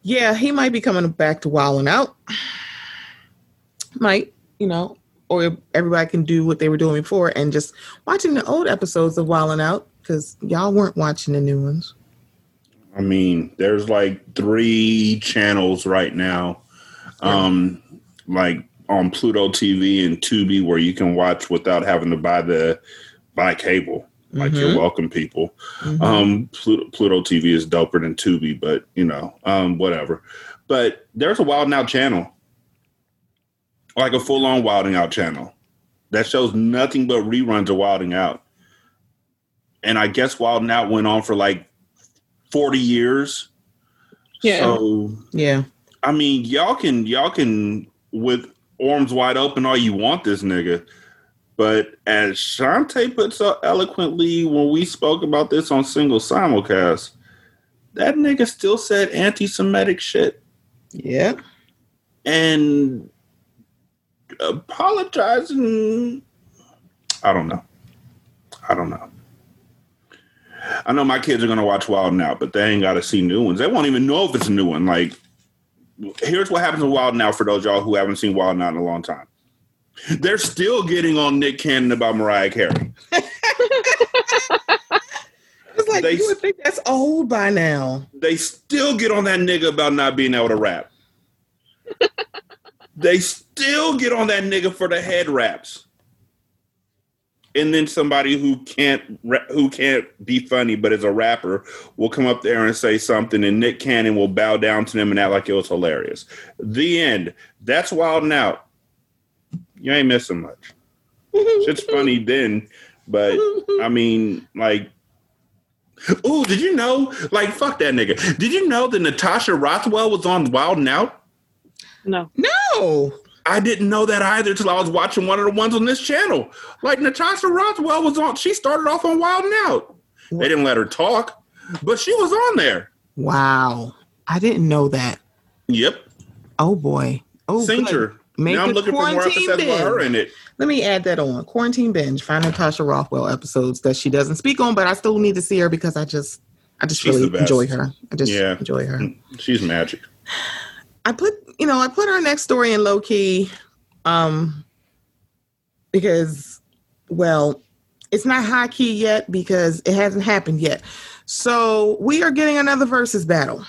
yeah, he might be coming back to Wild 'N Out. Might, you know, or everybody can do what they were doing before and just watching the old episodes of Wild 'N Out because y'all weren't watching the new ones. I mean, there's like three channels right now um, like on Pluto TV and Tubi, where you can watch without having to buy the buy cable. Like mm-hmm. you're welcome, people. Mm-hmm. Um, Pluto, Pluto TV is doper than Tubi, but you know, um, whatever. But there's a Wild Out channel, like a full on Wild 'N Out channel that shows nothing but reruns of Wild 'N Out. And I guess Wild 'N Out went on for like 40 years. Yeah. So yeah. I mean, y'all can y'all can with arms wide open all you want this nigga. But as Shante put so eloquently when we spoke about this on single simulcast, that nigga still said anti-Semitic shit. Yeah. And apologizing. I don't know. I don't know. I know my kids are gonna watch Wild now, but they ain't gotta see new ones. They won't even know if it's a new one. Like here's what happens in Wild Now for those y'all who haven't seen Wild Now in a long time. They're still getting on Nick Cannon about Mariah Carey. it's like they, you would think that's old by now. They still get on that nigga about not being able to rap. they still get on that nigga for the head raps and then somebody who can't who can't be funny but is a rapper will come up there and say something and nick cannon will bow down to them and act like it was hilarious the end that's Wild 'N Out you ain't missing much it's funny then but i mean like Ooh, did you know? Like, fuck that nigga. Did you know that Natasha Rothwell was on Wild 'N Out? No. No. I didn't know that either until I was watching one of the ones on this channel. Like Natasha Rothwell was on. She started off on Wild 'N Out. They didn't let her talk, but she was on there. Wow, I didn't know that. Yep. Oh boy. Oh, Singer. Now I'm looking for more episodes binge. her in it. Let me add that on quarantine binge. Find Natasha Rothwell episodes that she doesn't speak on, but I still need to see her because I just, I just She's really enjoy her. I just yeah. enjoy her. She's magic. I put, you know, I put our next story in low key um because well, it's not high key yet because it hasn't happened yet. So, we are getting another versus battle.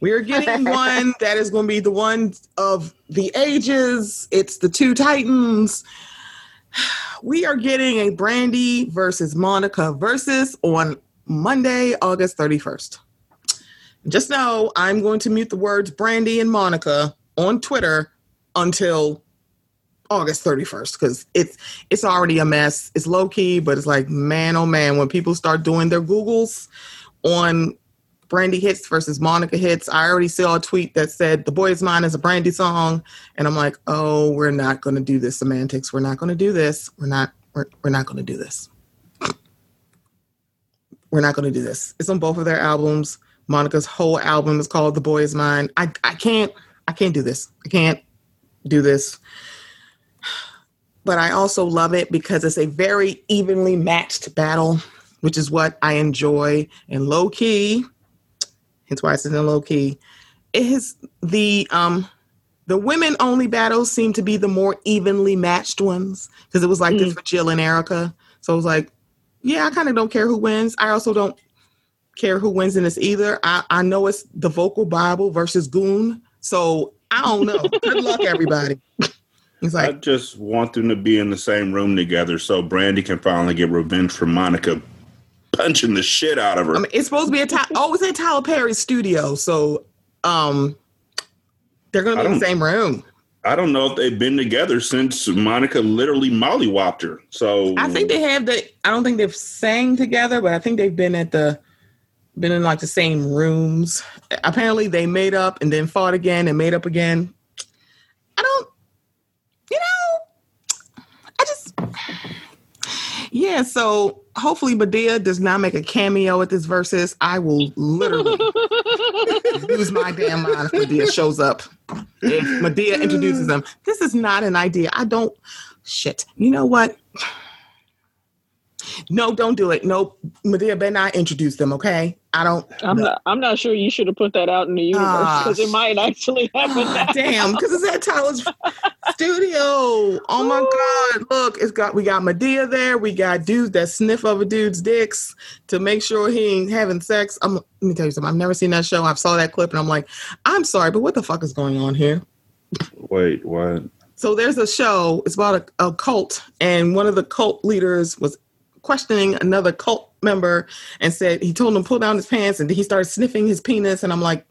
We're getting one that is going to be the one of the ages. It's the two Titans. We are getting a Brandy versus Monica versus on Monday, August 31st. Just know I'm going to mute the words Brandy and Monica on Twitter until August 31st because it's it's already a mess. It's low key, but it's like man oh man when people start doing their Googles on Brandy hits versus Monica hits. I already saw a tweet that said "The Boy Is Mine" is a Brandy song, and I'm like, oh, we're not going to do this semantics. We're not going to do this. We're not. We're, we're not going to do this. We're not going to do this. It's on both of their albums. Monica's whole album is called "The Boy Is Mine." I I can't I can't do this. I can't do this. But I also love it because it's a very evenly matched battle, which is what I enjoy. And low key, hence why it's in low key. It is the um the women only battles seem to be the more evenly matched ones because it was like mm. this for Jill and Erica. So it was like, yeah, I kind of don't care who wins. I also don't care who wins in this either. I, I know it's the vocal Bible versus Goon. So I don't know. Good luck, everybody. It's like, I just want them to be in the same room together so Brandy can finally get revenge for Monica punching the shit out of her. I mean, it's supposed to be a Ty- oh, it's in Tyler Perry's studio, so um, they're going to be in the same room. I don't know if they've been together since Monica literally mollywhopped her. So I think they have the. I don't think they've sang together, but I think they've been at the been in like the same rooms. Apparently, they made up and then fought again and made up again. I don't. You know, I just yeah, so hopefully Madea does not make a cameo at this versus. I will literally lose my damn mind if Madea shows up. If Madea introduces them. This is not an idea. I don't shit. You know what? No, don't do it. No, Madea better not introduce them, okay? I don't. I'm no. not. I'm not sure you should have put that out in the universe ah. because it might actually happen. Ah, now. Damn, because it's at Tyler's studio. Oh my god! Look, it's got we got Madea there. We got dudes that sniff over dudes' dicks to make sure he ain't having sex. I'm, let me tell you something. I've never seen that show. I saw that clip and I'm like, I'm sorry, but what the fuck is going on here? Wait, what? So there's a show. It's about a, a cult, and one of the cult leaders was questioning another cult member and said he told him to pull down his pants and he started sniffing his penis. And i'm like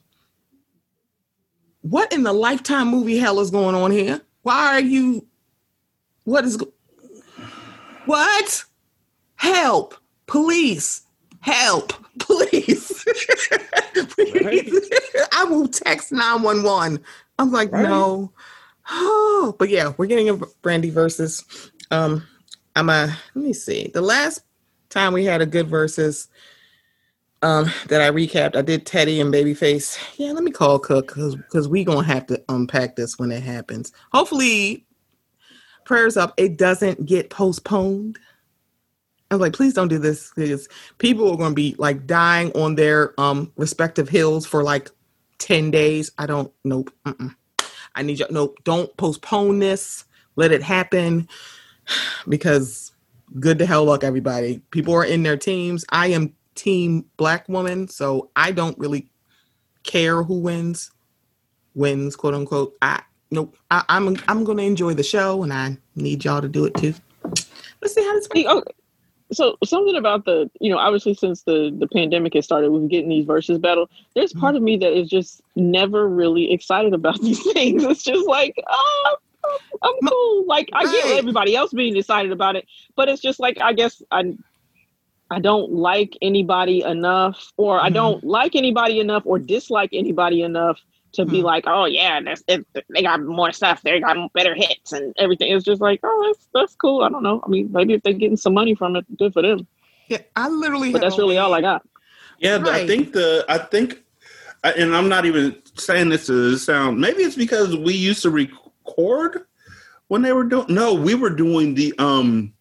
what in the lifetime movie hell is going on here? Why are you what is what? Help police help please, please. i will text 911 i'm like right. no. Oh but yeah we're getting a brandy versus um I'm a let me see. The last time we had a good versus um that I recapped, I did Teddy and Babyface. Yeah, let me call Cook because we gonna have to unpack this when it happens. Hopefully, prayers up. It doesn't get postponed. I was like, please don't do this because people are to be like dying on their um respective hills for like ten days. I don't. Nope. Mm-mm. I need you. Nope. Don't postpone this. Let it happen because good to hell luck, everybody. People are in their teams. I am team black woman, so I don't really care who wins, wins, quote unquote. I nope. I, am I'm, I'm gonna enjoy the show, and I need y'all to do it too. Let's see how this. Works. Okay. So something about the, you know, obviously since the the pandemic has started, we've been getting these versus battle. There's part mm-hmm. of me that is just never really excited about these things. It's just like, oh, I'm cool. Like I get everybody else being excited about it, but it's just like I guess I I don't like anybody enough, or mm-hmm. I don't like anybody enough, or dislike anybody enough to mm-hmm. be like, oh yeah, that's it, they got more stuff, they got better hits and everything. It's just like, oh, that's that's cool. I don't know. I mean, maybe if they're getting some money from it, good for them. Yeah, I literally. But that's really all I got. Yeah, right. I think the I think, and I'm not even saying this to sound. Maybe it's because we used to re- record when they were doing no we were doing the um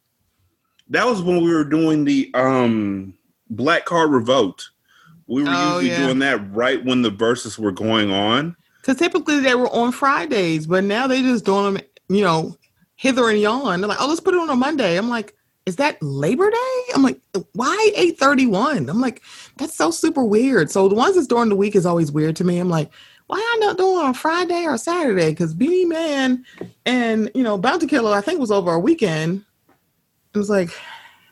that was when we were doing the um black card revote we were oh, usually yeah. doing that right when the verses were going on because typically they were on fridays but now they just doing them you know hither and yon they're like oh let's put it on a monday i'm like is that Labor Day? I'm like, why 831? I'm like, that's so super weird. So the ones that's during the week is always weird to me. I'm like, why y'all not doing on Friday or Saturday? Because Beenie Man and you know Bounty Killer, I think was over a weekend. It was like,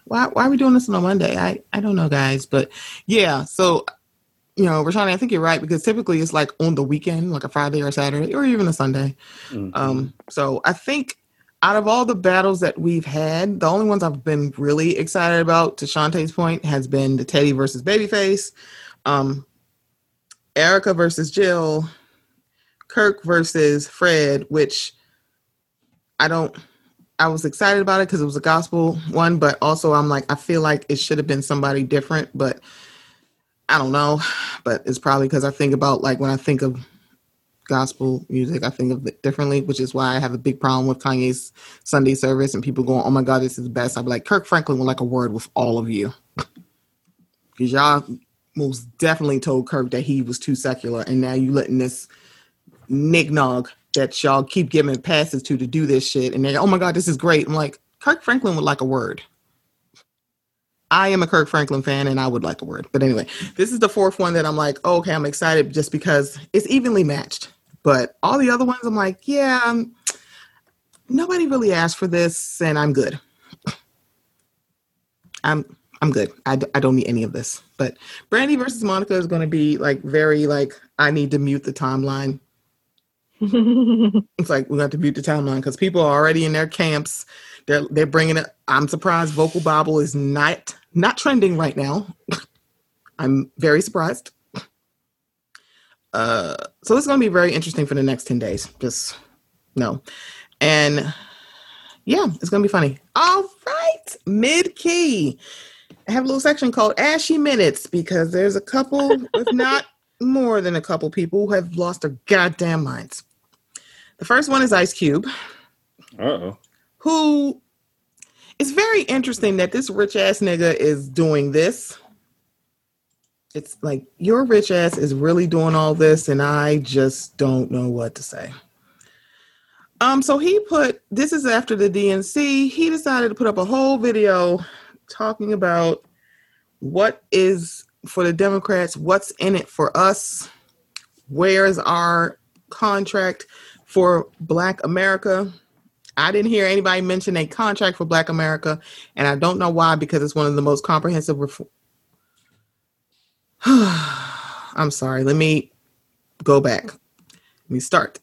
why why are we doing this on a Monday? I I don't know, guys, but yeah. So you know, Rashani, I think you're right because typically it's like on the weekend, like a Friday or Saturday or even a Sunday. Mm-hmm. Um, so I think out of all the battles that we've had, the only ones I've been really excited about, to Shantae's point, has been the Teddy versus Babyface, um, Erica versus Jill, Kirk versus Fred, which I don't. I was excited about it because it was a gospel one, but also I'm like, I feel like it should have been somebody different, but I don't know. But it's probably because I think about like when I think of gospel music. I think of it differently, which is why I have a big problem with Kanye's Sunday service and people going, "Oh my God, this is the best." I'd be like, Kirk Franklin would like a word with all of you, because y'all most definitely told Kirk that he was too secular, and now you letting this nignog that y'all keep giving passes to to do this shit, and they're, "Oh my God, this is great." I'm like, Kirk Franklin would like a word. I am a Kirk Franklin fan and I would like a word. But anyway, this is the fourth one that I'm like, oh, okay, I'm excited just because it's evenly matched. But all the other ones, I'm like, yeah, um, nobody really asked for this, and I'm good. I'm I'm good. I, d- I don't need any of this. But Brandy versus Monica is going to be like very like I need to mute the timeline. it's like we have to mute the timeline because people are already in their camps. They're they're bringing it. I'm surprised Vocal Bible is not not trending right now. I'm very surprised. Uh, so it's going to be very interesting for the next 10 days. Just no. And yeah, it's going to be funny. All right, mid key. I have a little section called Ashy Minutes because there's a couple, if not more than a couple people who have lost their goddamn minds. The first one is Ice Cube. oh. Who it's very interesting that this rich ass nigga is doing this it's like your rich ass is really doing all this and i just don't know what to say um so he put this is after the dnc he decided to put up a whole video talking about what is for the democrats what's in it for us where's our contract for black america i didn't hear anybody mention a contract for black america and i don't know why because it's one of the most comprehensive I'm sorry. Let me go back. Let me start.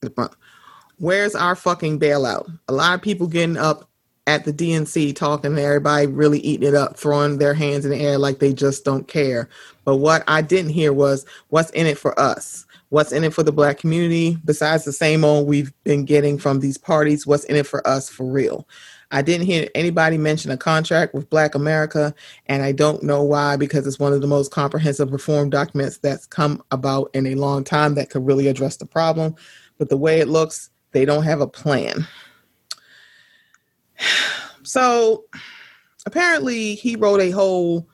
Where's our fucking bailout? A lot of people getting up at the DNC talking to everybody really eating it up, throwing their hands in the air like they just don't care. But what I didn't hear was what's in it for us? What's in it for the black community besides the same old we've been getting from these parties? What's in it for us for real? I didn't hear anybody mention a contract with Black America, and I don't know why because it's one of the most comprehensive reform documents that's come about in a long time that could really address the problem. But the way it looks, they don't have a plan. So apparently, he wrote a whole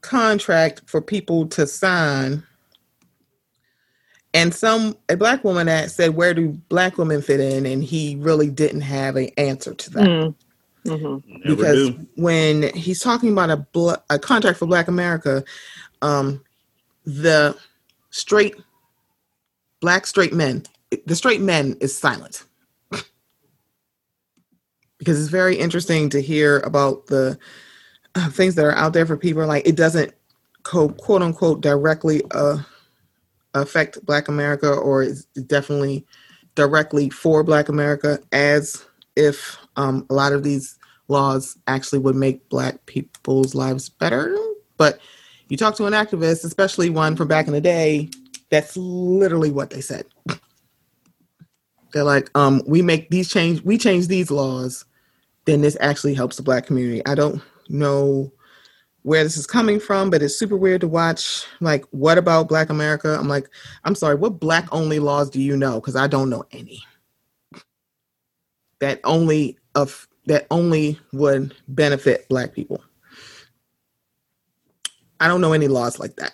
contract for people to sign and some a black woman that said where do black women fit in and he really didn't have an answer to that mm. mm-hmm. because do. when he's talking about a, bl- a contract for black america um, the straight black straight men the straight men is silent because it's very interesting to hear about the uh, things that are out there for people like it doesn't quote, quote unquote directly uh, affect Black America or is definitely directly for Black America, as if um, a lot of these laws actually would make Black people's lives better. But you talk to an activist, especially one from back in the day, that's literally what they said. They're like, um, we make these change, we change these laws, then this actually helps the Black community. I don't know where this is coming from, but it's super weird to watch. Like, what about Black America? I'm like, I'm sorry, what Black only laws do you know? Because I don't know any. That only of that only would benefit Black people. I don't know any laws like that.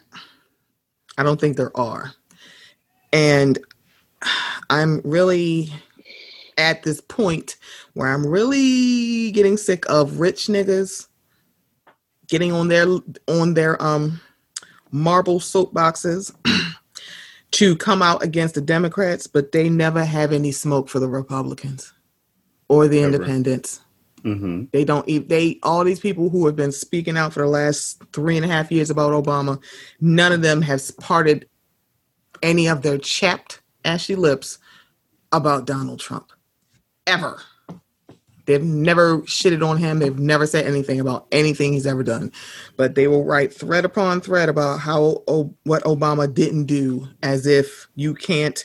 I don't think there are. And I'm really at this point where I'm really getting sick of rich niggas getting on their on their um marble soapboxes to come out against the Democrats, but they never have any smoke for the Republicans or the Ever. independents. Mm-hmm. They don't. Eat they all these people who have been speaking out for the last three and a half years about Obama, none of them has parted any of their chapped, ashy lips about Donald Trump, ever. They've never shitted on him. They've never said anything about anything he's ever done. But they will write thread upon thread about how what Obama didn't do, as if you can't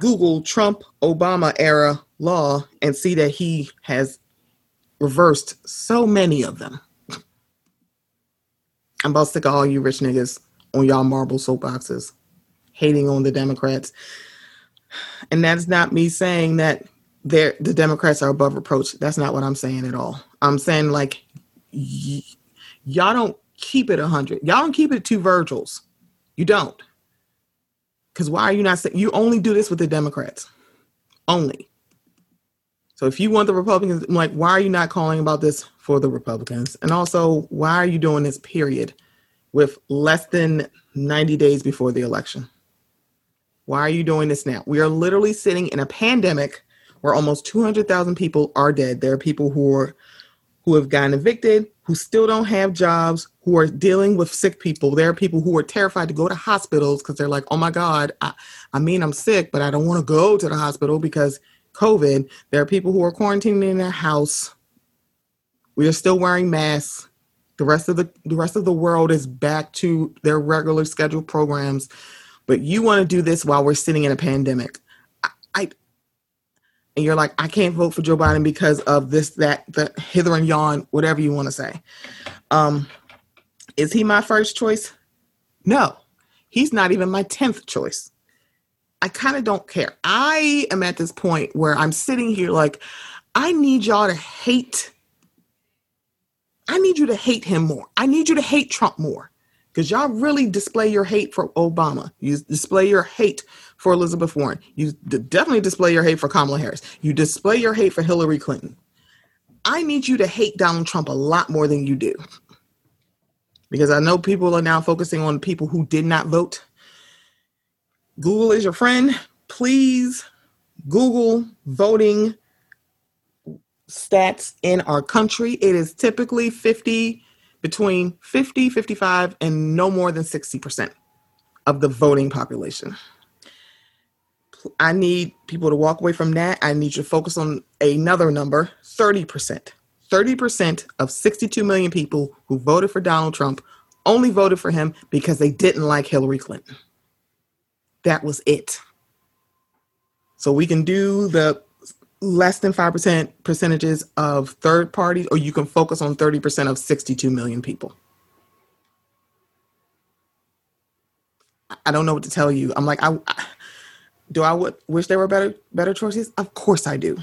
Google Trump Obama era law and see that he has reversed so many of them. I'm about sick of all you rich niggas on y'all marble soapboxes hating on the Democrats. And that's not me saying that they're, the Democrats are above reproach. That's not what I'm saying at all. I'm saying like y- y'all don't keep it a hundred. Y'all don't keep it two Virgils. You don't. Because why are you not saying you only do this with the Democrats? Only. So if you want the Republicans, I'm like, why are you not calling about this for the Republicans? And also, why are you doing this period with less than 90 days before the election? Why are you doing this now? We are literally sitting in a pandemic where almost 200,000 people are dead. There are people who are who have gotten evicted, who still don't have jobs, who are dealing with sick people. There are people who are terrified to go to hospitals because they're like, "Oh my god, I, I mean I'm sick, but I don't want to go to the hospital because COVID." There are people who are quarantining in their house. We are still wearing masks. The rest of the the rest of the world is back to their regular scheduled programs. But you want to do this while we're sitting in a pandemic. And you're like, I can't vote for Joe Biden because of this, that, the hither and yon, whatever you want to say. Um, is he my first choice? No, he's not even my 10th choice. I kind of don't care. I am at this point where I'm sitting here like, I need y'all to hate. I need you to hate him more. I need you to hate Trump more because y'all really display your hate for Obama. You display your hate for Elizabeth Warren. You definitely display your hate for Kamala Harris. You display your hate for Hillary Clinton. I need you to hate Donald Trump a lot more than you do. Because I know people are now focusing on people who did not vote. Google is your friend. Please Google voting stats in our country. It is typically 50, between 50, 55, and no more than 60% of the voting population. I need people to walk away from that. I need you to focus on another number 30%. 30% of 62 million people who voted for Donald Trump only voted for him because they didn't like Hillary Clinton. That was it. So we can do the less than 5% percentages of third parties, or you can focus on 30% of 62 million people. I don't know what to tell you. I'm like, I, I do I wish there were better better choices? Of course I do.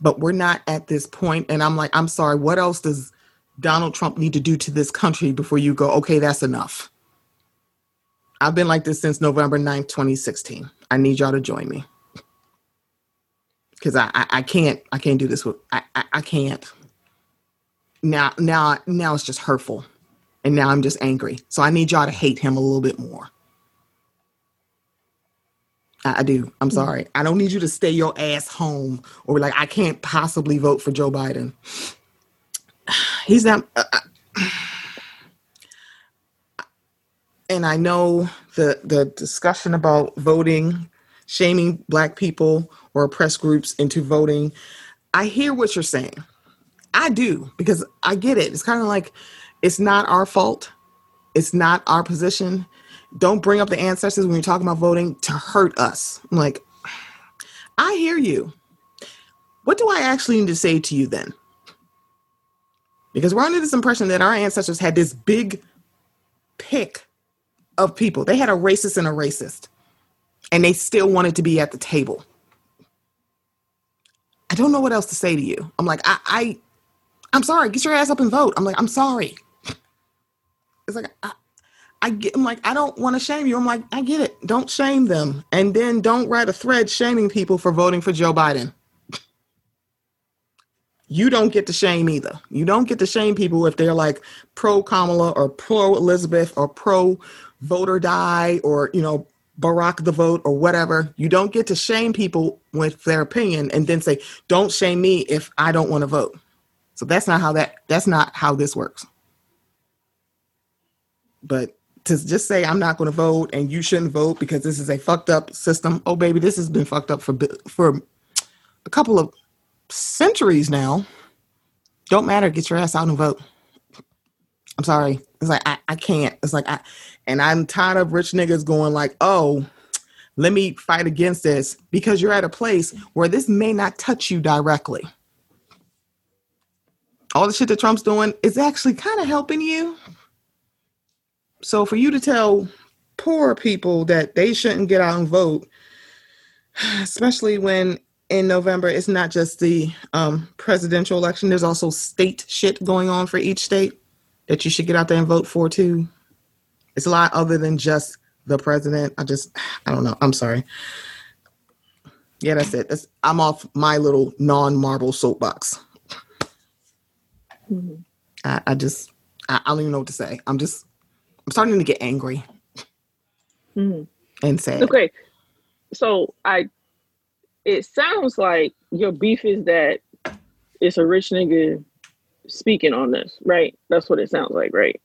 But we're not at this point, and I'm like, I'm sorry. What else does Donald Trump need to do to this country before you go? Okay, that's enough. I've been like this since November 9th, 2016. I need y'all to join me because I, I, I can't I can't do this with I, I I can't. Now now now it's just hurtful, and now I'm just angry. So I need y'all to hate him a little bit more. I, do. I'm sorry. I don't need you to stay your ass home or like I can't possibly vote for Joe Biden. He's not. Uh, uh, and I know the the discussion about voting, shaming black people or oppressed groups into voting. I hear what you're saying. I do because I get it. It's kind of like it's not our fault. It's not our position don't bring up the ancestors when you're talking about voting to hurt us. I'm like, I hear you. What do I actually need to say to you then? Because we're under this impression that our ancestors had this big pick of people. They had a racist and a racist, and they still wanted to be at the table. I don't know what else to say to you. I'm like, I, I I'm sorry. Get your ass up and vote. I'm like, I'm sorry. It's like I, I get, I'm like, I don't want to shame you. I'm like, I get it. Don't shame them. And then don't write a thread shaming people for voting for Joe Biden. You don't get to shame either. You don't get to shame people if they're like pro Kamala or pro Elizabeth or pro voter die or, you know, Barack the vote or whatever. You don't get to shame people with their opinion and then say, don't shame me if I don't want to vote. So that's not how that that's not how this works. But to just say I'm not going to vote and you shouldn't vote because this is a fucked up system. Oh baby, this has been fucked up for for a couple of centuries now. Don't matter, get your ass out and vote. I'm sorry. It's like I, I can't. It's like I and I'm tired of rich niggas going like, oh, let me fight against this because you're at a place where this may not touch you directly. All the shit that Trump's doing is actually kind of helping you. So for you to tell poor people that they shouldn't get out and vote, especially when in November it's not just the um, presidential election, there's also state shit going on for each state that you should get out there and vote for too. It's a lot other than just the president. I just, I don't know. I'm sorry. Yeah, that's it. That's, I'm off my little non-marble soapbox. Mm-hmm. I, I, just, I, I don't even know what to say. I'm just I'm starting to get angry mm-hmm. and sad. Okay, so I, it sounds like your beef is that it's a rich nigga speaking on this, right? That's what it sounds like, right?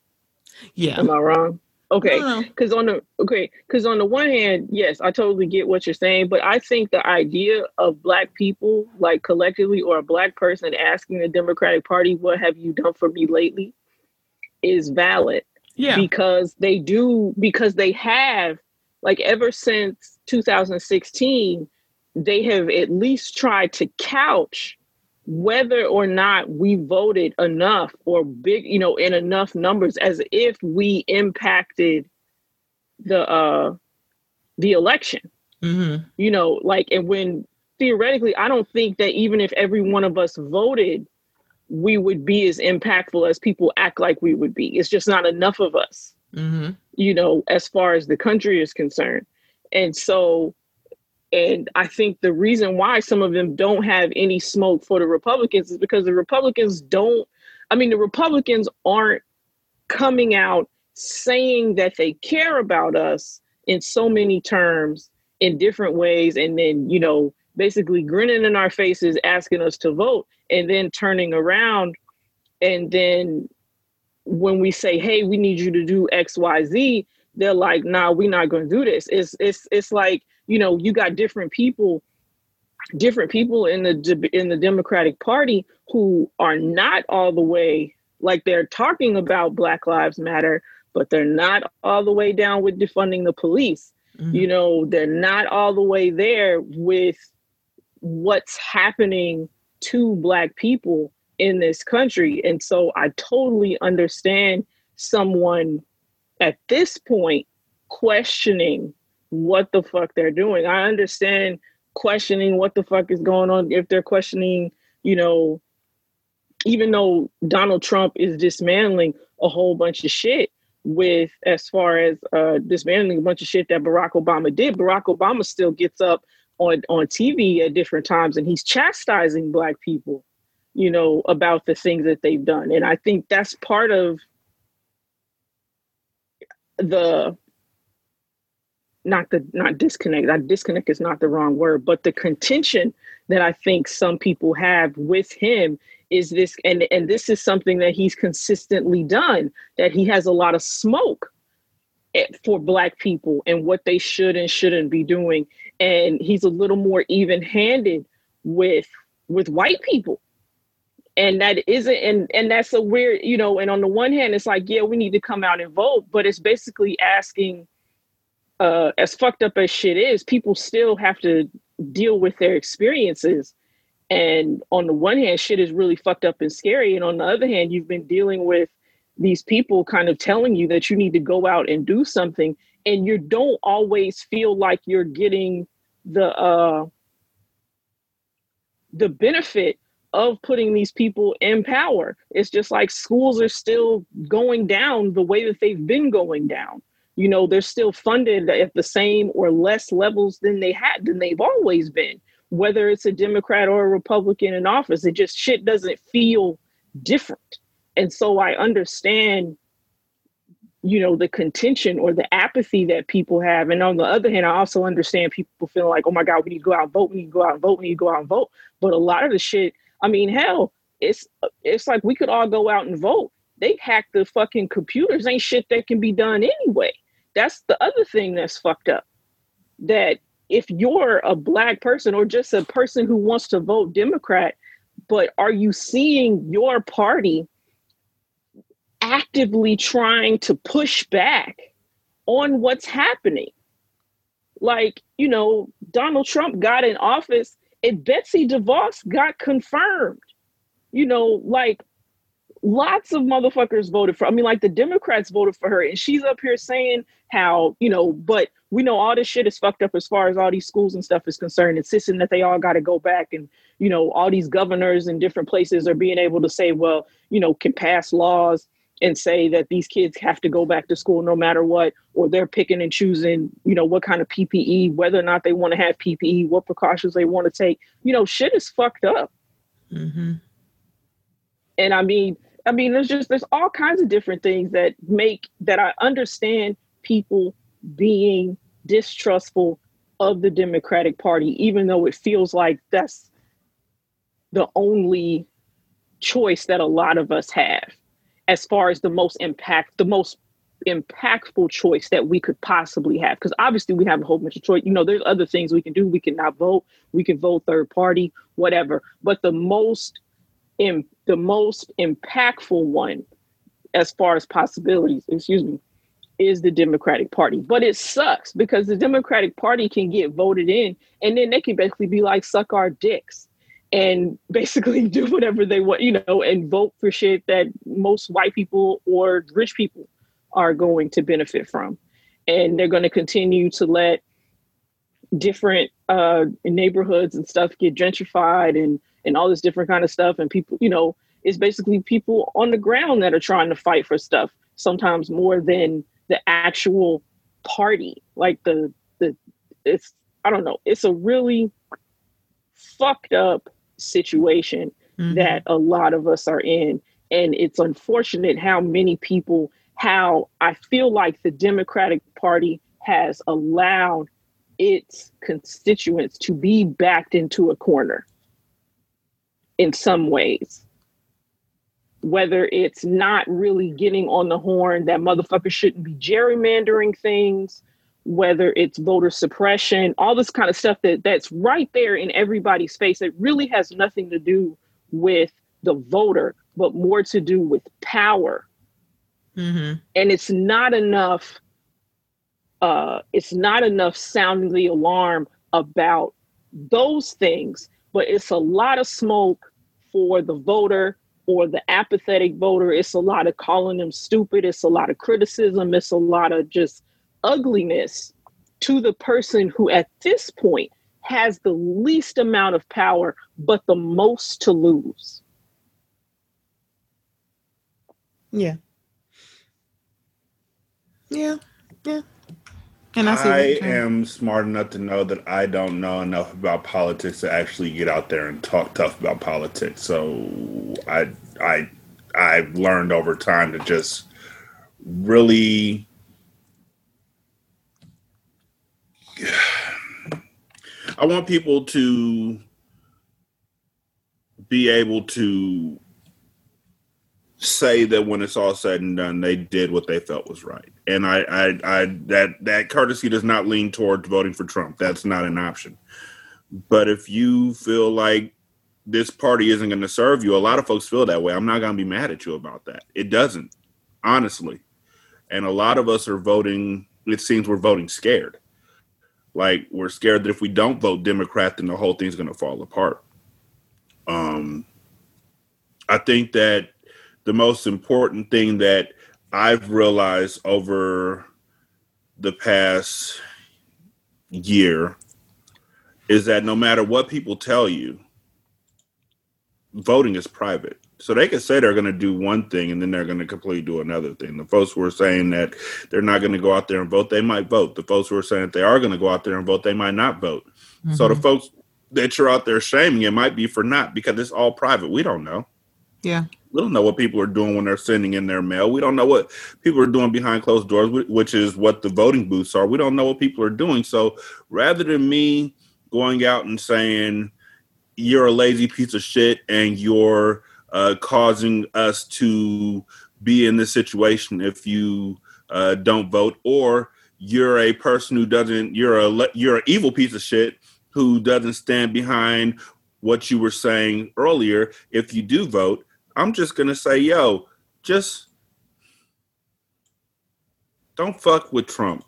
Yeah. Am I wrong? Okay, because on the okay, because on the one hand, yes, I totally get what you're saying, but I think the idea of black people, like collectively, or a black person asking the Democratic Party, "What have you done for me lately?" is valid. Yeah. Because they do, because they have, like, ever since 2016, they have at least tried to couch whether or not we voted enough or big, you know, in enough numbers as if we impacted the uh the election. Mm-hmm. You know, like and when theoretically, I don't think that even if every one of us voted, we would be as impactful as people act like we would be. It's just not enough of us, mm-hmm. you know, as far as the country is concerned. And so, and I think the reason why some of them don't have any smoke for the Republicans is because the Republicans don't, I mean, the Republicans aren't coming out saying that they care about us in so many terms in different ways. And then, you know, basically grinning in our faces, asking us to vote, and then turning around. And then when we say, hey, we need you to do X, Y, Z, they're like, nah, we're not gonna do this. It's it's it's like, you know, you got different people, different people in the in the Democratic Party who are not all the way like they're talking about Black Lives Matter, but they're not all the way down with defunding the police. Mm-hmm. You know, they're not all the way there with what's happening to black people in this country. And so i totally understand someone at this point questioning what the fuck they're doing. I understand questioning what the fuck is going on if they're questioning you know even though donald trump is dismantling a whole bunch of shit with as far as uh, dismantling a bunch of shit that barack obama did barack obama still gets up on on TV at different times, and he's chastising Black people, you know, about the things that they've done, and I think that's part of the not the not disconnect that disconnect is not the wrong word but the contention that i think some people have with him is this and and this is something that he's consistently done that he has a lot of smoke eh, for black people and what they should and shouldn't be doing and he's a little more even-handed with with white people. And that isn't and and that's a weird you know and on the one hand it's like yeah we need to come out and vote but it's basically asking uh as fucked up as shit is people still have to deal with their experiences. And on the one hand shit is really fucked up and scary. And on the other hand you've been dealing with these people kind of telling you that you need to go out and do something and you don't always feel like you're getting the uh the benefit of putting these people in power. It's just like schools are still going down the way that they've been going down. You know, they're still funded at the same or less levels than they had than they've always been. Whether it's a Democrat or a Republican in office, it just shit doesn't feel different. And so I understand you know the contention or the apathy that people have. And on the other hand i also understand people feeling like oh my god we need to go out and vote we need to go out and vote we need to go out and vote. But a lot of the shit i mean hell it's it's like we could all go out and vote. They hack the fucking computers. Ain't shit that can be done anyway. That's the other thing that's fucked up. That if you're a black person or just a person who wants to vote democrat but are you seeing your party actively trying to push back on what's happening. Like, you know, Donald Trump got in office and Betsy DeVos got confirmed. You know, like lots of motherfuckers voted for. I mean, like the Democrats voted for her, and she's up here saying how, you know, but we know all this shit is fucked up as far as all these schools and stuff is concerned, insisting that they all got to go back and, you know, all these governors in different places are being able to say, well, you know, can pass laws and say that these kids have to go back to school no matter what, or they're picking and choosing, you know, what kind of PPE, whether or not they want to have PPE, what precautions they want to take. You know, shit is fucked up. Mm-hmm. And I mean, I mean, there's just there's all kinds of different things that make that I understand people being distrustful of the Democratic Party, even though it feels like that's the only choice that a lot of us have as far as the most impact, the most impactful choice that we could possibly have. Because obviously we have a whole bunch of choice. You know, there's other things we can do. We can not vote. We can vote third party, whatever. But the most in the most impactful one, as far as possibilities, excuse me, is the Democratic Party. But it sucks because the Democratic Party can get voted in, and then they can basically be like, "Suck our dicks." And basically do whatever they want, you know, and vote for shit that most white people or rich people are going to benefit from. And they're going to continue to let different uh, neighborhoods and stuff get gentrified and and all this different kind of stuff. And people, you know, it's basically people on the ground that are trying to fight for stuff. Sometimes more than the actual party. Like the the it's I don't know. It's a really fucked up situation mm-hmm. that a lot of us are in. And it's unfortunate how many people, how I feel like the Democratic Party has allowed its constituents to be backed into a corner in some ways. Whether it's not really getting on the horn that motherfuckers shouldn't be gerrymandering things, whether it's voter suppression, all this kind of stuff that that's right there in everybody's face. It really has nothing to do with the voter, but more to do with power. Mm-hmm. And it's not enough. Uh, it's not enough sounding the alarm about those things, but it's a lot of smoke for the voter or the apathetic voter. It's a lot of calling them stupid. It's a lot of criticism. It's a lot of just ugliness to the person who at this point has the least amount of power but the most to lose. Yeah. Yeah. Yeah. And I, I am smart enough to know that I don't know enough about politics to actually get out there and talk tough about politics. So I I I've learned over time to just really I want people to be able to say that when it's all said and done, they did what they felt was right. And I, I, I that that courtesy does not lean towards voting for Trump. That's not an option. But if you feel like this party isn't going to serve you, a lot of folks feel that way. I'm not going to be mad at you about that. It doesn't, honestly. And a lot of us are voting. It seems we're voting scared. Like we're scared that if we don't vote Democrat, then the whole thing's going to fall apart. Um, I think that the most important thing that I've realized over the past year is that no matter what people tell you, voting is private. So they could say they're going to do one thing and then they're going to completely do another thing. The folks who are saying that they're not going to go out there and vote, they might vote. The folks who are saying that they are going to go out there and vote, they might not vote. Mm-hmm. So the mm-hmm. folks that you're out there shaming, it might be for not because it's all private. We don't know. Yeah. We don't know what people are doing when they're sending in their mail. We don't know what people are doing behind closed doors, which is what the voting booths are. We don't know what people are doing. So rather than me going out and saying, you're a lazy piece of shit and you're uh, causing us to be in this situation if you uh, don't vote, or you're a person who doesn't, you're a, you're an evil piece of shit who doesn't stand behind what you were saying earlier. If you do vote, I'm just gonna say, yo, just don't fuck with Trump.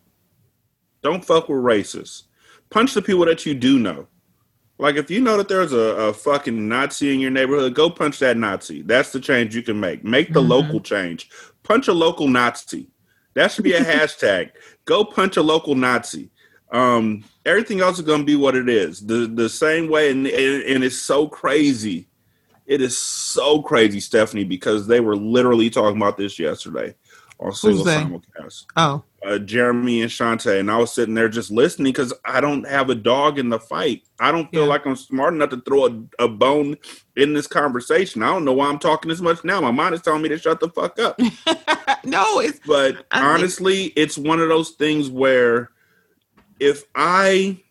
Don't fuck with racists. Punch the people that you do know. Like if you know that there's a, a fucking Nazi in your neighborhood, go punch that Nazi. That's the change you can make. Make the mm-hmm. local change. Punch a local Nazi. That should be a hashtag. Go punch a local Nazi. Um, everything else is going to be what it is. The the same way, and, and it's so crazy. It is so crazy, Stephanie, because they were literally talking about this yesterday on single simulcast. Oh, uh, Jeremy and Shante, and I was sitting there just listening because I don't have a dog in the fight. I don't feel yeah. like I'm smart enough to throw a, a, bone in this conversation. I don't know why I'm talking this much now. My mind is telling me to shut the fuck up. no, it's but I honestly, think... it's one of those things where if I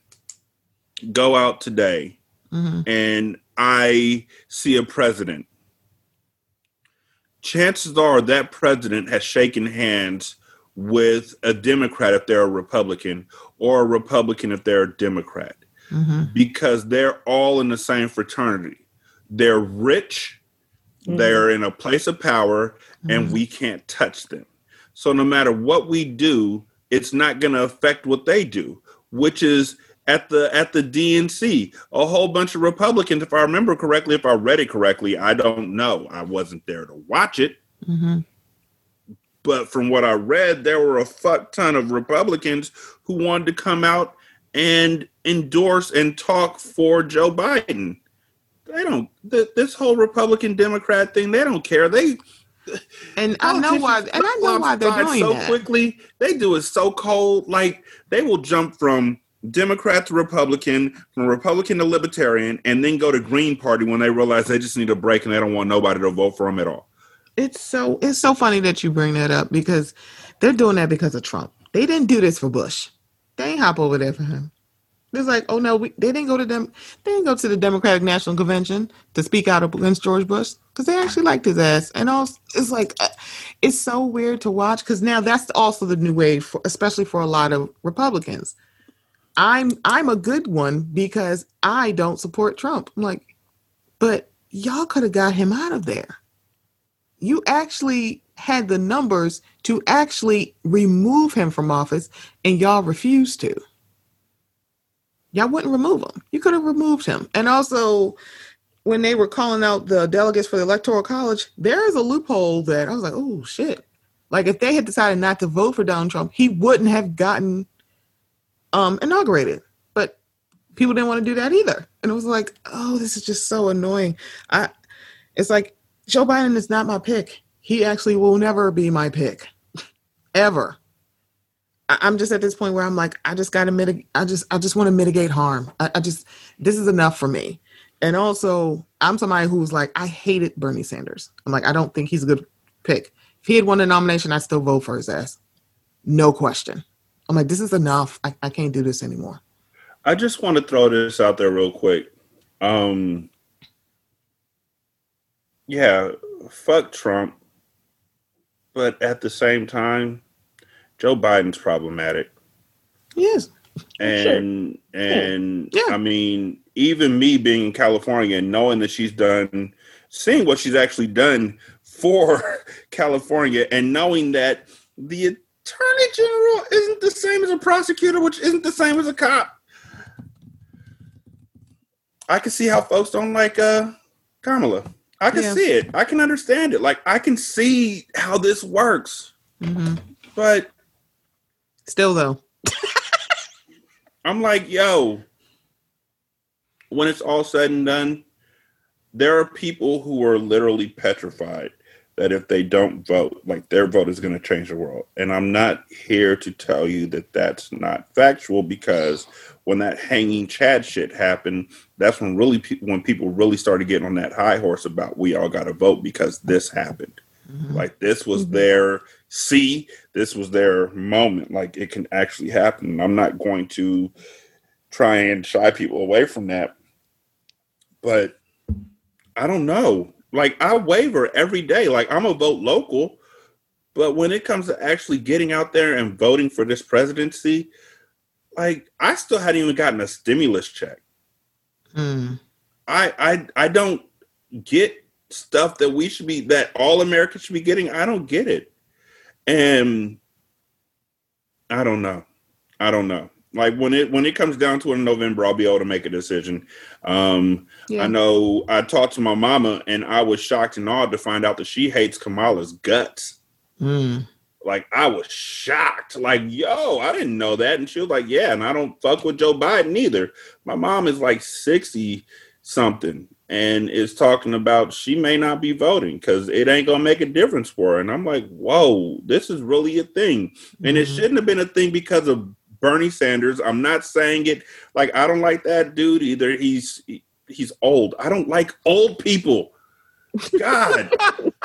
go out today mm-hmm. and I see a president, chances are that president has shaken hands with a Democrat if they're a Republican or a Republican if they're a Democrat mm-hmm. because they're all in the same fraternity. They're rich, mm-hmm. they're in a place of power, mm-hmm. and we can't touch them. So no matter what we do, it's not going to affect what they do, which is at the at the DNC, a whole bunch of Republicans. If I remember correctly, if I read it correctly, I don't know. I wasn't there to watch it. Mm-hmm. But from what I read, there were a fuck ton of Republicans who wanted to come out and endorse and talk for Joe Biden. They don't. This whole Republican Democrat thing, they don't care. They and I know why, and I know why they're doing so that. quickly. They do it so cold. Like they will jump from Democrat to Republican, from Republican to Libertarian, and then go to Green Party when they realize they just need a break and they don't want nobody to vote for them at all. It's so it's so funny that you bring that up because they're doing that because of Trump. They didn't do this for Bush. They ain't hop over there for him. It's like, oh no, we, they didn't go to them. They didn't go to the Democratic National Convention to speak out against George Bush because they actually liked his ass. And also, it's like, uh, it's so weird to watch because now that's also the new wave, for, especially for a lot of Republicans. I'm I'm a good one because I don't support Trump. I'm like, but y'all could have got him out of there. You actually had the numbers to actually remove him from office, and y'all refused to y'all wouldn't remove him. You could have removed him. And also, when they were calling out the delegates for the electoral college, there is a loophole that I was like, oh shit. Like if they had decided not to vote for Donald Trump, he wouldn't have gotten um inaugurated. But people didn't want to do that either. And it was like, oh, this is just so annoying. I it's like Joe Biden is not my pick. He actually will never be my pick. Ever. I'm just at this point where I'm like, I just got to mitigate. I just, I just want to mitigate harm. I, I, just, this is enough for me. And also, I'm somebody who's like, I hated Bernie Sanders. I'm like, I don't think he's a good pick. If he had won the nomination, I'd still vote for his ass. No question. I'm like, this is enough. I, I can't do this anymore. I just want to throw this out there real quick. Um, yeah, fuck Trump. But at the same time, Joe Biden's problematic. Yes. And sure. and yeah. I mean, even me being in California and knowing that she's done seeing what she's actually done for California and knowing that the attorney general isn't the same as a prosecutor, which isn't the same as a cop. I can see how folks don't like uh Kamala. I can yeah. see it. I can understand it. Like I can see how this works. Mm-hmm. But Still though. I'm like, yo, when it's all said and done, there are people who are literally petrified that if they don't vote, like their vote is going to change the world. And I'm not here to tell you that that's not factual because when that hanging Chad shit happened, that's when really pe- when people really started getting on that high horse about we all got to vote because this happened. Mm-hmm. Like this was mm-hmm. their see, this was their moment. Like it can actually happen. I'm not going to try and shy people away from that. But I don't know like I waver every day. Like I'm a vote local, but when it comes to actually getting out there and voting for this presidency, like I still hadn't even gotten a stimulus check. Hmm. I I I don't get stuff that we should be that all Americans should be getting. I don't get it. And I don't know. I don't know. Like when it when it comes down to it in November, I'll be able to make a decision. Um, yeah. I know I talked to my mama, and I was shocked and awed to find out that she hates Kamala's guts. Mm. Like I was shocked. Like yo, I didn't know that, and she was like, "Yeah," and I don't fuck with Joe Biden either. My mom is like sixty something, and is talking about she may not be voting because it ain't gonna make a difference for her. And I'm like, whoa, this is really a thing, and mm-hmm. it shouldn't have been a thing because of Bernie Sanders. I'm not saying it like I don't like that dude either. He's he's old. I don't like old people. God.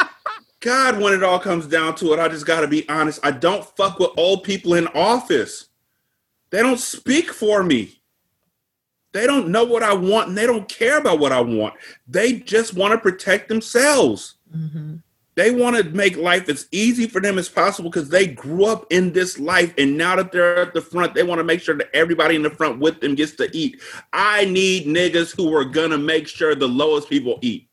God, when it all comes down to it, I just got to be honest. I don't fuck with old people in office. They don't speak for me. They don't know what I want and they don't care about what I want. They just want to protect themselves. Mm-hmm. They want to make life as easy for them as possible because they grew up in this life. And now that they're at the front, they want to make sure that everybody in the front with them gets to eat. I need niggas who are going to make sure the lowest people eat.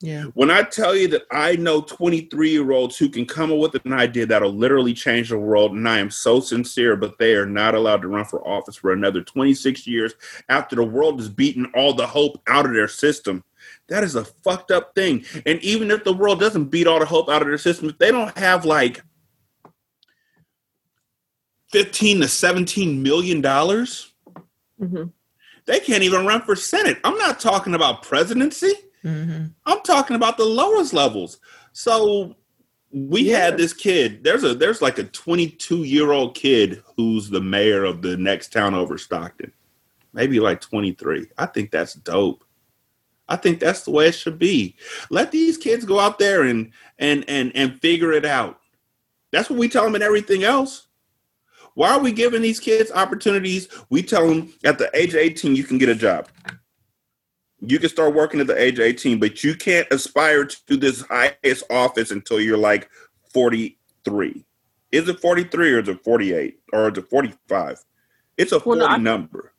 Yeah. When I tell you that I know 23 year olds who can come up with an idea that'll literally change the world, and I am so sincere, but they are not allowed to run for office for another 26 years after the world has beaten all the hope out of their system. That is a fucked up thing. And even if the world doesn't beat all the hope out of their system, if they don't have like 15 to 17 million dollars, mm-hmm. they can't even run for Senate. I'm not talking about presidency. Mm-hmm. I'm talking about the lowest levels. So we yeah. had this kid. There's a there's like a 22 year old kid who's the mayor of the next town over Stockton. Maybe like 23. I think that's dope. I think that's the way it should be. Let these kids go out there and and and and figure it out. That's what we tell them in everything else. Why are we giving these kids opportunities? We tell them at the age of 18 you can get a job. You can start working at the age of 18, but you can't aspire to this highest office until you're like 43. Is it 43 or is it 48 or is it 45? It's a 40 well, no, I, number.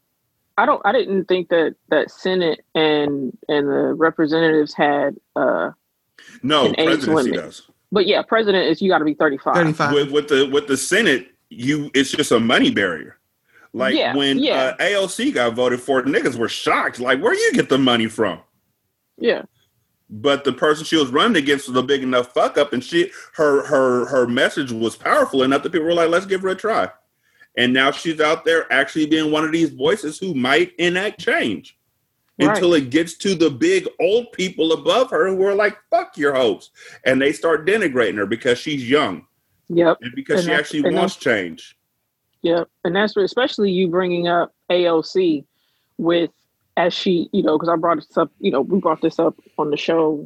I don't. I didn't think that that Senate and and the representatives had uh no an presidency does. But yeah, president is you got to be thirty five. Thirty five. With, with the with the Senate, you it's just a money barrier. Like yeah, when yeah. Uh, AOC got voted for, niggas were shocked. Like, where you get the money from? Yeah. But the person she was running against was a big enough fuck up, and she her her her message was powerful enough that people were like, "Let's give her a try." And now she's out there actually being one of these voices who might enact change right. until it gets to the big old people above her who are like, fuck your hopes. And they start denigrating her because she's young. Yep. And because and she actually wants change. Yep. And that's where, especially you bringing up AOC with, as she, you know, because I brought this up, you know, we brought this up on the show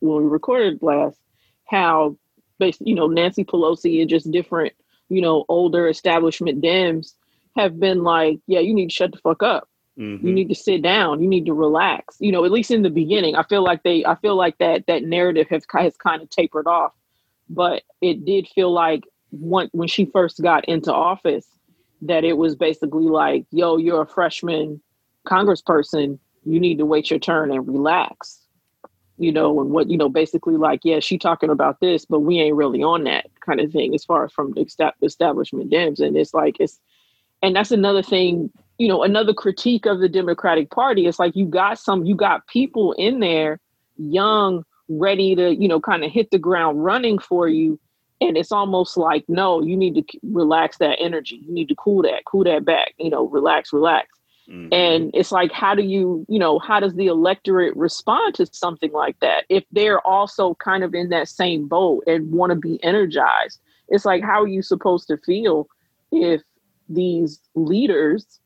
when we recorded last, how basically, you know, Nancy Pelosi and just different you know, older establishment Dems have been like, yeah, you need to shut the fuck up. Mm-hmm. You need to sit down. You need to relax. You know, at least in the beginning, I feel like they, I feel like that that narrative has has kind of tapered off, but it did feel like when when she first got into office, that it was basically like, yo, you're a freshman congressperson. You need to wait your turn and relax you know, and what, you know, basically like, yeah, she talking about this, but we ain't really on that kind of thing as far as from the establishment Dems. And it's like, it's, and that's another thing, you know, another critique of the Democratic Party. It's like you got some, you got people in there, young, ready to, you know, kind of hit the ground running for you. And it's almost like, no, you need to relax that energy. You need to cool that, cool that back, you know, relax, relax. Mm-hmm. And it's like, how do you, you know, how does the electorate respond to something like that? If they're also kind of in that same boat and want to be energized, it's like, how are you supposed to feel if these leaders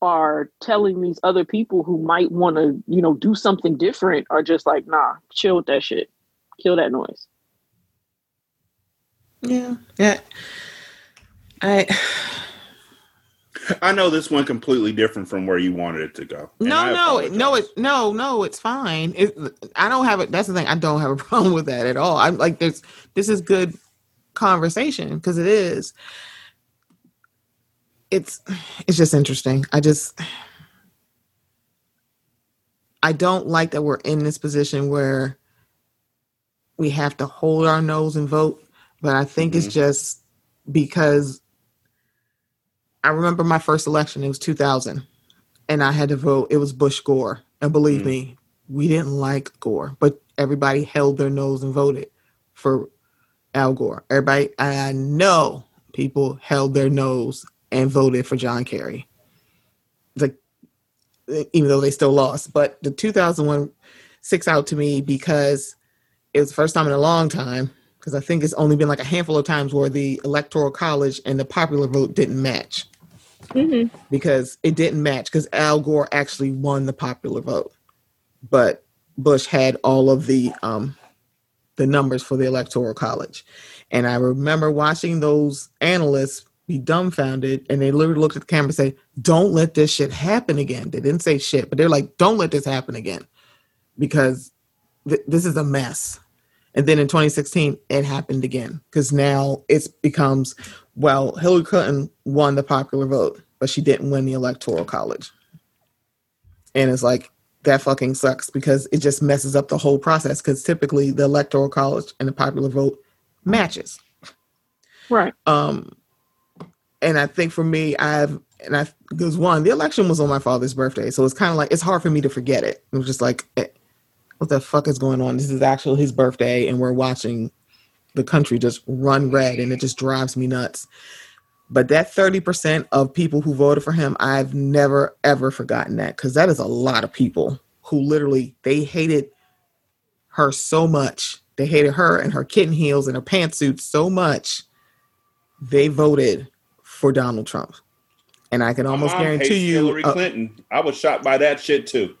are telling these other people who might want to, you know, do something different are just like, nah, chill with that shit, kill that noise. Yeah, yeah. I I know this went completely different from where you wanted it to go. No, no, no, it no, no, it's fine. It, I don't have it. That's the thing. I don't have a problem with that at all. I'm like, this. This is good conversation because it is. It's it's just interesting. I just I don't like that we're in this position where we have to hold our nose and vote, but I think mm-hmm. it's just because I remember my first election, it was 2000, and I had to vote. It was Bush Gore. And believe mm. me, we didn't like Gore, but everybody held their nose and voted for Al Gore. Everybody, I know people held their nose and voted for John Kerry. Like, even though they still lost, but the 2001 sticks out to me because it was the first time in a long time because I think it's only been like a handful of times where the electoral college and the popular vote didn't match. Mm-hmm. Because it didn't match because Al Gore actually won the popular vote, but Bush had all of the um, the numbers for the electoral college. And I remember watching those analysts be dumbfounded and they literally looked at the camera and say, Don't let this shit happen again. They didn't say shit, but they're like, Don't let this happen again because th- this is a mess. And then in 2016, it happened again because now it becomes, well, Hillary Clinton won the popular vote, but she didn't win the electoral college. And it's like, that fucking sucks because it just messes up the whole process because typically the electoral college and the popular vote matches. Right. Um, and I think for me, I've and I because one, the election was on my father's birthday, so it's kind of like it's hard for me to forget it. It was just like eh, what the fuck is going on? This is actually his birthday, and we're watching the country just run red, and it just drives me nuts. But that 30% of people who voted for him, I've never ever forgotten that because that is a lot of people who literally they hated her so much. They hated her and her kitten heels and her pantsuit so much. They voted for Donald Trump. And I can almost guarantee you Hillary Clinton. Uh, I was shocked by that shit too.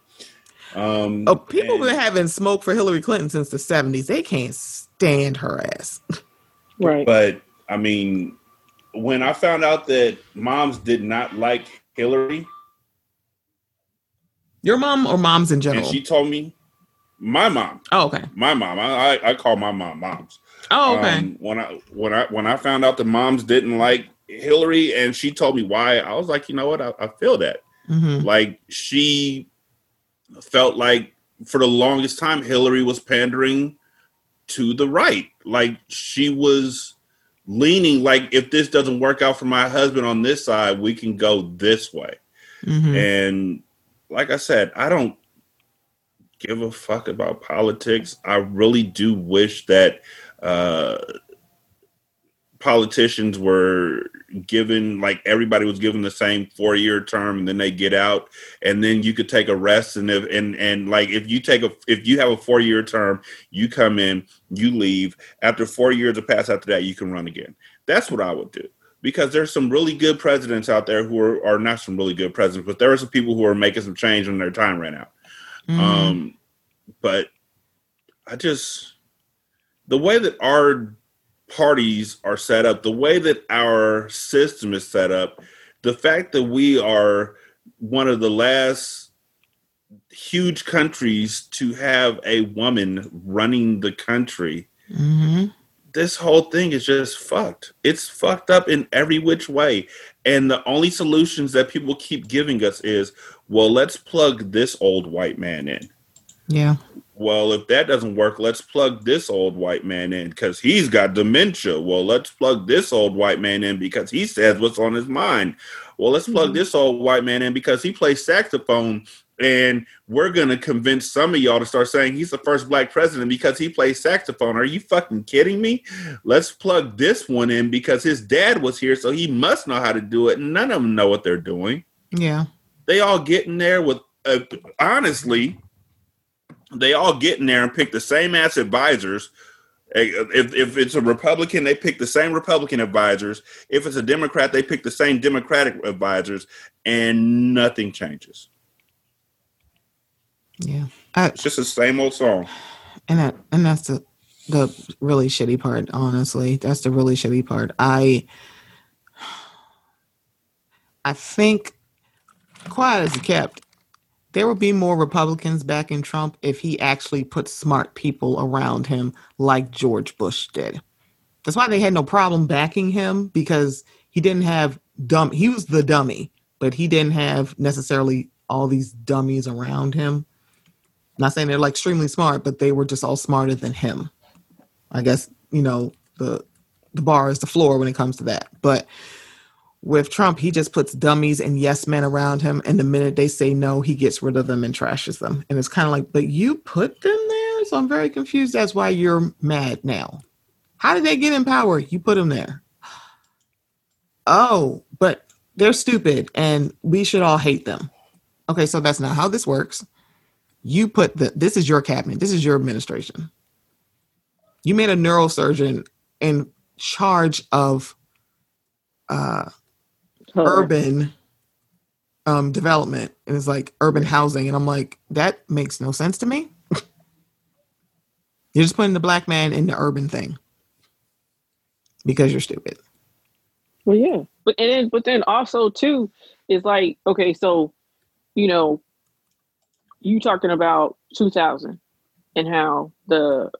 Um, oh, people and, been having smoke for Hillary Clinton since the 70s. They can't stand her ass. right. But I mean, when I found out that moms did not like Hillary, your mom or moms in general, and she told me, my mom. Oh, okay. My mom. I I, I call my mom moms. Oh, okay. Um, when I when I when I found out the moms didn't like Hillary, and she told me why, I was like, you know what, I, I feel that. Mm-hmm. Like she felt like for the longest time Hillary was pandering to the right. Like she was leaning like if this doesn't work out for my husband on this side, we can go this way. Mm-hmm. And like I said, I don't give a fuck about politics. I really do wish that uh politicians were given like everybody was given the same four year term and then they get out and then you could take a rest and if and and like if you take a if you have a four year term you come in you leave. After four years have passed after that you can run again. That's what i would do because there's some really good presidents out there who are, are not some really good presidents but there are some people who are making some change when their time ran out. Mm. um but i just the way that our parties are set up, the way that our system is set up, the fact that we are one of the last huge countries to have a woman running the country. Mm-hmm. This whole thing is just fucked. It's fucked up in every which way. And the only solutions that people keep giving us is, well, let's plug this old white man in. Yeah well, if that doesn't work, let's plug this old white man in because he's got dementia. Well, let's plug this old white man in because he says what's on his mind. Well, let's plug mm-hmm. this old white man in because he plays saxophone and we're going to convince some of y'all to start saying he's the first black president because he plays saxophone. Are you fucking kidding me? Let's plug this one in because his dad was here, so he must know how to do it. None of them know what they're doing. Yeah. they all get in there with uh, honestly, they all get in there and pick the same ass advisors. If, if it's a Republican, they pick the same Republican advisors. If it's a Democrat, they pick the same Democratic advisors, and nothing changes. Yeah, I, it's just the same old song. And that, and that's the the really shitty part. Honestly, that's the really shitty part. I I think, quiet as kept, there would be more Republicans backing Trump if he actually put smart people around him like George Bush did. That's why they had no problem backing him because he didn't have dumb. He was the dummy, but he didn't have necessarily all these dummies around him. Not saying they're like extremely smart, but they were just all smarter than him. I guess you know the the bar is the floor when it comes to that. But with Trump, he just puts dummies and yes men around him, and the minute they say no, he gets rid of them and trashes them. And it's kind of like, but you put them there, so I'm very confused. That's why you're mad now. How did they get in power? You put them there. Oh, but they're stupid, and we should all hate them. Okay, so that's not how this works. You put the this is your cabinet, this is your administration. You made a neurosurgeon in charge of uh urban um, development and it's like urban housing. And I'm like, that makes no sense to me. you're just putting the black man in the urban thing because you're stupid. Well, yeah, but and then but then also too is like okay, so you know, you talking about 2000 and how the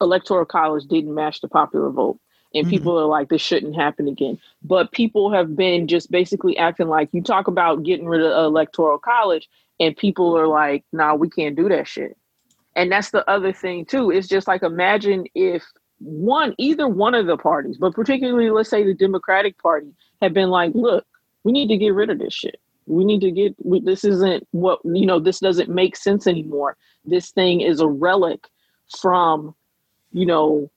electoral college didn't match the popular vote and mm-hmm. people are like this shouldn't happen again. But people have been just basically acting like you talk about getting rid of electoral college and people are like nah we can't do that shit. And that's the other thing too. It's just like imagine if one either one of the parties but particularly let's say the democratic party had been like look we need to get rid of this shit. We need to get we, this isn't what you know this doesn't make sense anymore. This thing is a relic from you know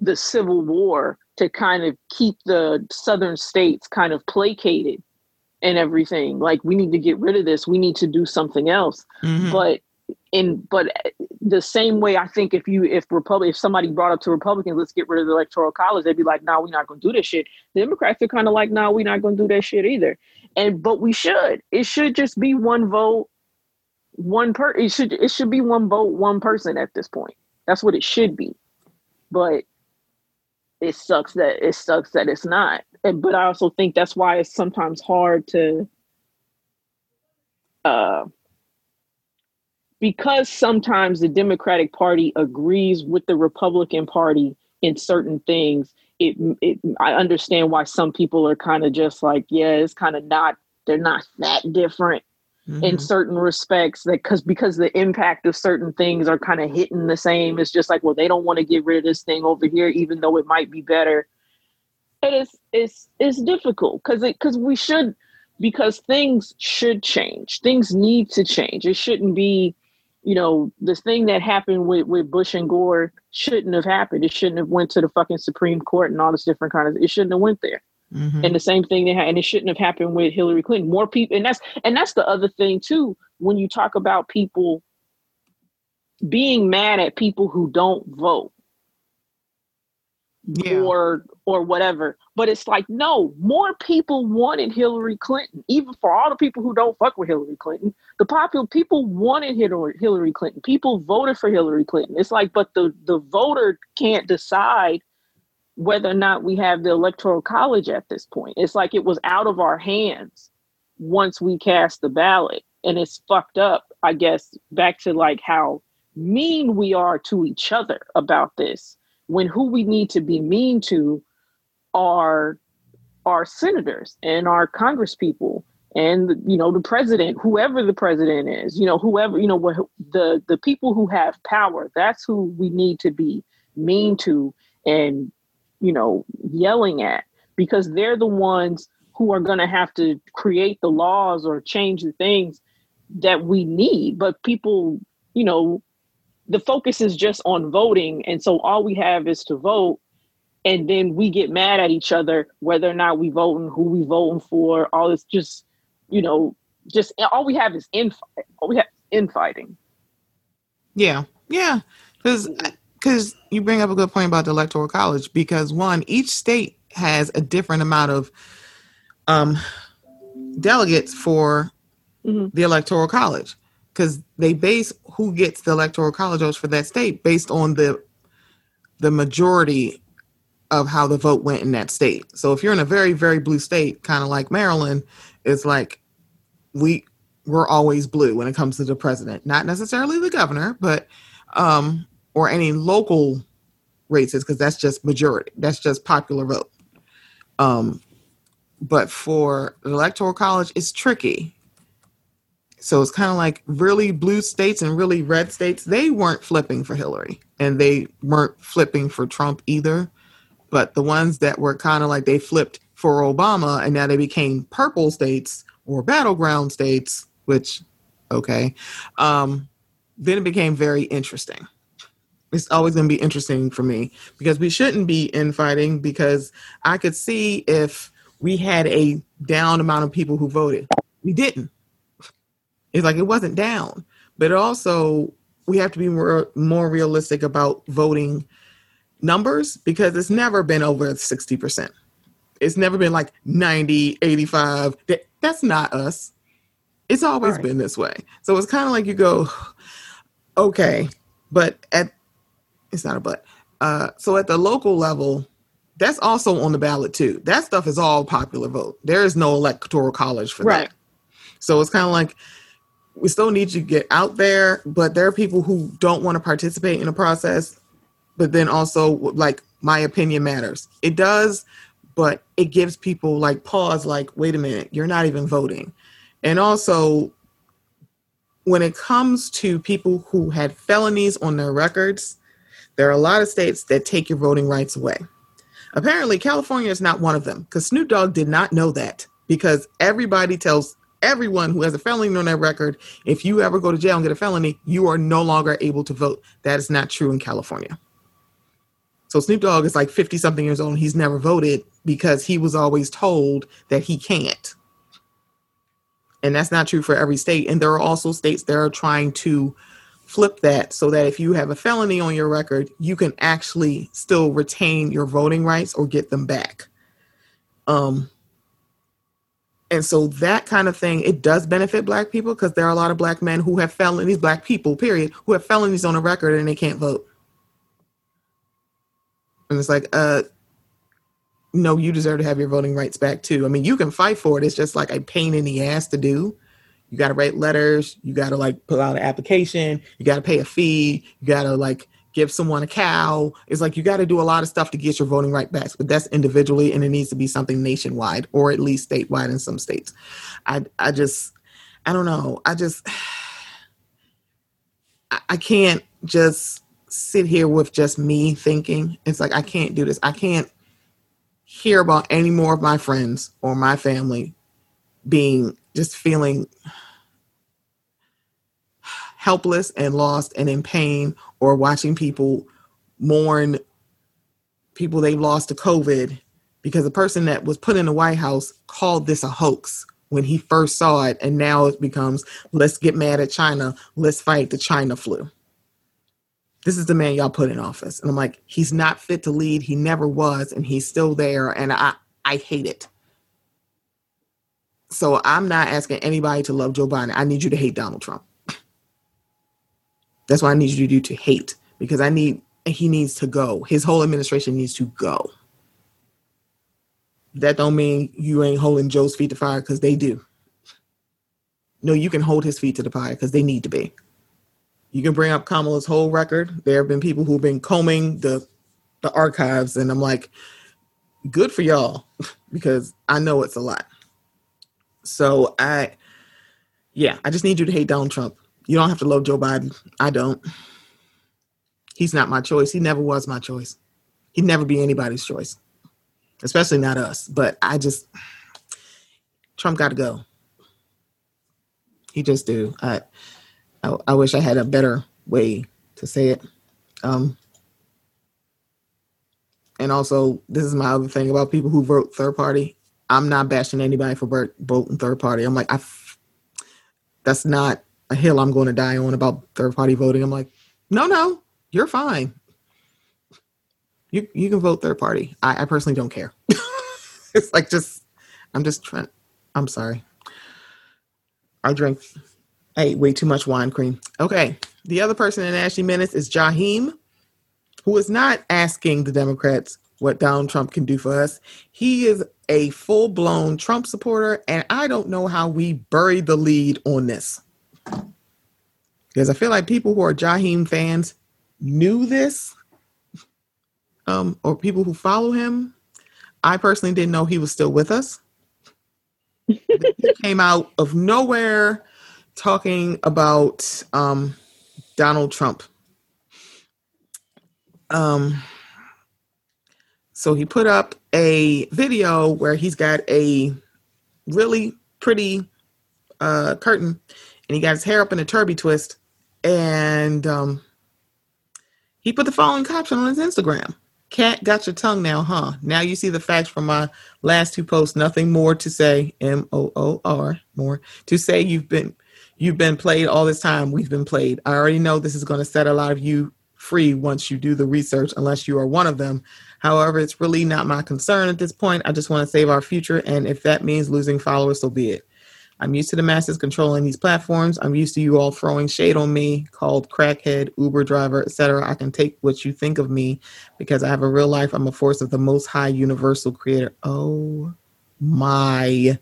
the Civil War to kind of keep the southern states kind of placated and everything. Like we need to get rid of this. We need to do something else. Mm-hmm. But in but the same way, I think if you if Republic if somebody brought up to Republicans, let's get rid of the electoral college, they'd be like, "No, nah, we're not going to do this shit." The Democrats are kind of like, "No, nah, we're not going to do that shit either." And but we should. It should just be one vote, one per. It should it should be one vote, one person at this point. That's what it should be. But it sucks that it sucks that it's not. But I also think that's why it's sometimes hard to uh because sometimes the Democratic Party agrees with the Republican Party in certain things, it, it I understand why some people are kind of just like, yeah, it's kind of not they're not that different mm-hmm. in certain respects that because because the impact of certain things are kind of hitting the same it's just like well they don't want to get rid of this thing over here even though it might be better. And it's it's it's difficult because it because we should because things should change. Things need to change. It shouldn't be you know the thing that happened with with bush and gore shouldn't have happened. It shouldn't have went to the fucking supreme court and all this different kind of it shouldn't have went there Mm-hmm. And the same thing they had, and it shouldn't have happened with Hillary Clinton. More people, and that's and that's the other thing too. When you talk about people being mad at people who don't vote, yeah. or or whatever, but it's like no, more people wanted Hillary Clinton. Even for all the people who don't fuck with Hillary Clinton, the popular people wanted Hillary Clinton. People voted for Hillary Clinton. It's like, but the the voter can't decide whether or not we have the electoral college at this point. It's like it was out of our hands once we cast the ballot. And it's fucked up, I guess, back to like how mean we are to each other about this when who we need to be mean to are our senators and our congresspeople and you know the president whoever the president is you know whoever you know what the the people who have power that's who we need to be mean to and you know, yelling at because they're the ones who are going to have to create the laws or change the things that we need. But people, you know, the focus is just on voting. And so all we have is to vote. And then we get mad at each other, whether or not we voting, who we voting for, all this just, you know, just all we have is in all we have infighting. Yeah, yeah, because mm-hmm. Because you bring up a good point about the electoral college because one, each state has a different amount of um, delegates for mm-hmm. the electoral college because they base who gets the electoral college votes for that state based on the the majority of how the vote went in that state. So if you're in a very very blue state, kind of like Maryland, it's like we we're always blue when it comes to the president, not necessarily the governor, but um, or any local races because that's just majority. That's just popular vote. Um, but for the electoral college, it's tricky. So it's kind of like really blue states and really red states. They weren't flipping for Hillary, and they weren't flipping for Trump either. But the ones that were kind of like they flipped for Obama, and now they became purple states or battleground states, which okay. Um, then it became very interesting it's always going to be interesting for me because we shouldn't be infighting because I could see if we had a down amount of people who voted. We didn't. It's like it wasn't down, but also we have to be more more realistic about voting numbers because it's never been over 60%. It's never been like 90, 85. That, that's not us. It's always right. been this way. So it's kind of like you go, okay, but at it's not a but. Uh, so at the local level, that's also on the ballot too. That stuff is all popular vote. There is no electoral college for right. that. So it's kind of like we still need you to get out there, but there are people who don't want to participate in the process. But then also, like, my opinion matters. It does, but it gives people like pause, like, wait a minute, you're not even voting. And also, when it comes to people who had felonies on their records, there are a lot of states that take your voting rights away. Apparently, California is not one of them because Snoop Dogg did not know that because everybody tells everyone who has a felony on their record if you ever go to jail and get a felony, you are no longer able to vote. That is not true in California. So Snoop Dogg is like 50 something years old and he's never voted because he was always told that he can't. And that's not true for every state. And there are also states that are trying to flip that so that if you have a felony on your record, you can actually still retain your voting rights or get them back. Um, and so that kind of thing, it does benefit black people because there are a lot of black men who have felonies, black people, period, who have felonies on a record and they can't vote. And it's like, uh, no, you deserve to have your voting rights back too. I mean, you can fight for it. It's just like a pain in the ass to do you got to write letters. You got to like pull out an application. You got to pay a fee. You got to like give someone a cow. It's like you got to do a lot of stuff to get your voting right back but that's individually and it needs to be something nationwide or at least statewide in some states. I i just i don't know. I just I can't just sit here with just me thinking. It's like i can't do this. I can't hear about any more of my friends or my family being just feeling helpless and lost and in pain or watching people mourn people they've lost to COVID because the person that was put in the White House called this a hoax when he first saw it. And now it becomes let's get mad at China, let's fight the China flu. This is the man y'all put in office. And I'm like, he's not fit to lead. He never was, and he's still there. And I, I hate it. So I'm not asking anybody to love Joe Biden. I need you to hate Donald Trump. That's what I need you to do to hate because I need he needs to go. His whole administration needs to go. That don't mean you ain't holding Joe's feet to fire because they do. No, you can hold his feet to the fire because they need to be. You can bring up Kamala's whole record. There have been people who've been combing the the archives, and I'm like, good for y'all because I know it's a lot. So I, yeah, I just need you to hate Donald Trump. You don't have to love Joe Biden. I don't. He's not my choice. He never was my choice. He'd never be anybody's choice, especially not us. But I just, Trump got to go. He just do. I, I, I wish I had a better way to say it. Um, and also, this is my other thing about people who vote third party. I'm not bashing anybody for voting third party. I'm like, I, that's not a hill I'm going to die on about third party voting. I'm like, no, no, you're fine. You you can vote third party. I, I personally don't care. it's like just I'm just trying. I'm sorry. I drink. I ate way too much wine cream. Okay. The other person in Ashley Minutes is Jaheim, who is not asking the Democrats what Donald Trump can do for us. He is a full blown Trump supporter, and I don't know how we buried the lead on this. Because I feel like people who are Jaheim fans knew this, um, or people who follow him. I personally didn't know he was still with us. he came out of nowhere talking about um, Donald Trump. Um, so he put up a video where he's got a really pretty uh, curtain and he got his hair up in a Turbie Twist. And um, he put the following caption on his Instagram Cat got your tongue now, huh? Now you see the facts from my last two posts. Nothing more to say. M O O R more to say. You've been you've been played all this time. We've been played. I already know this is going to set a lot of you free once you do the research, unless you are one of them. However, it's really not my concern at this point. I just want to save our future. And if that means losing followers, so be it. I'm used to the masses controlling these platforms. I'm used to you all throwing shade on me, called crackhead, Uber driver, etc. I can take what you think of me because I have a real life. I'm a force of the most high universal creator. Oh my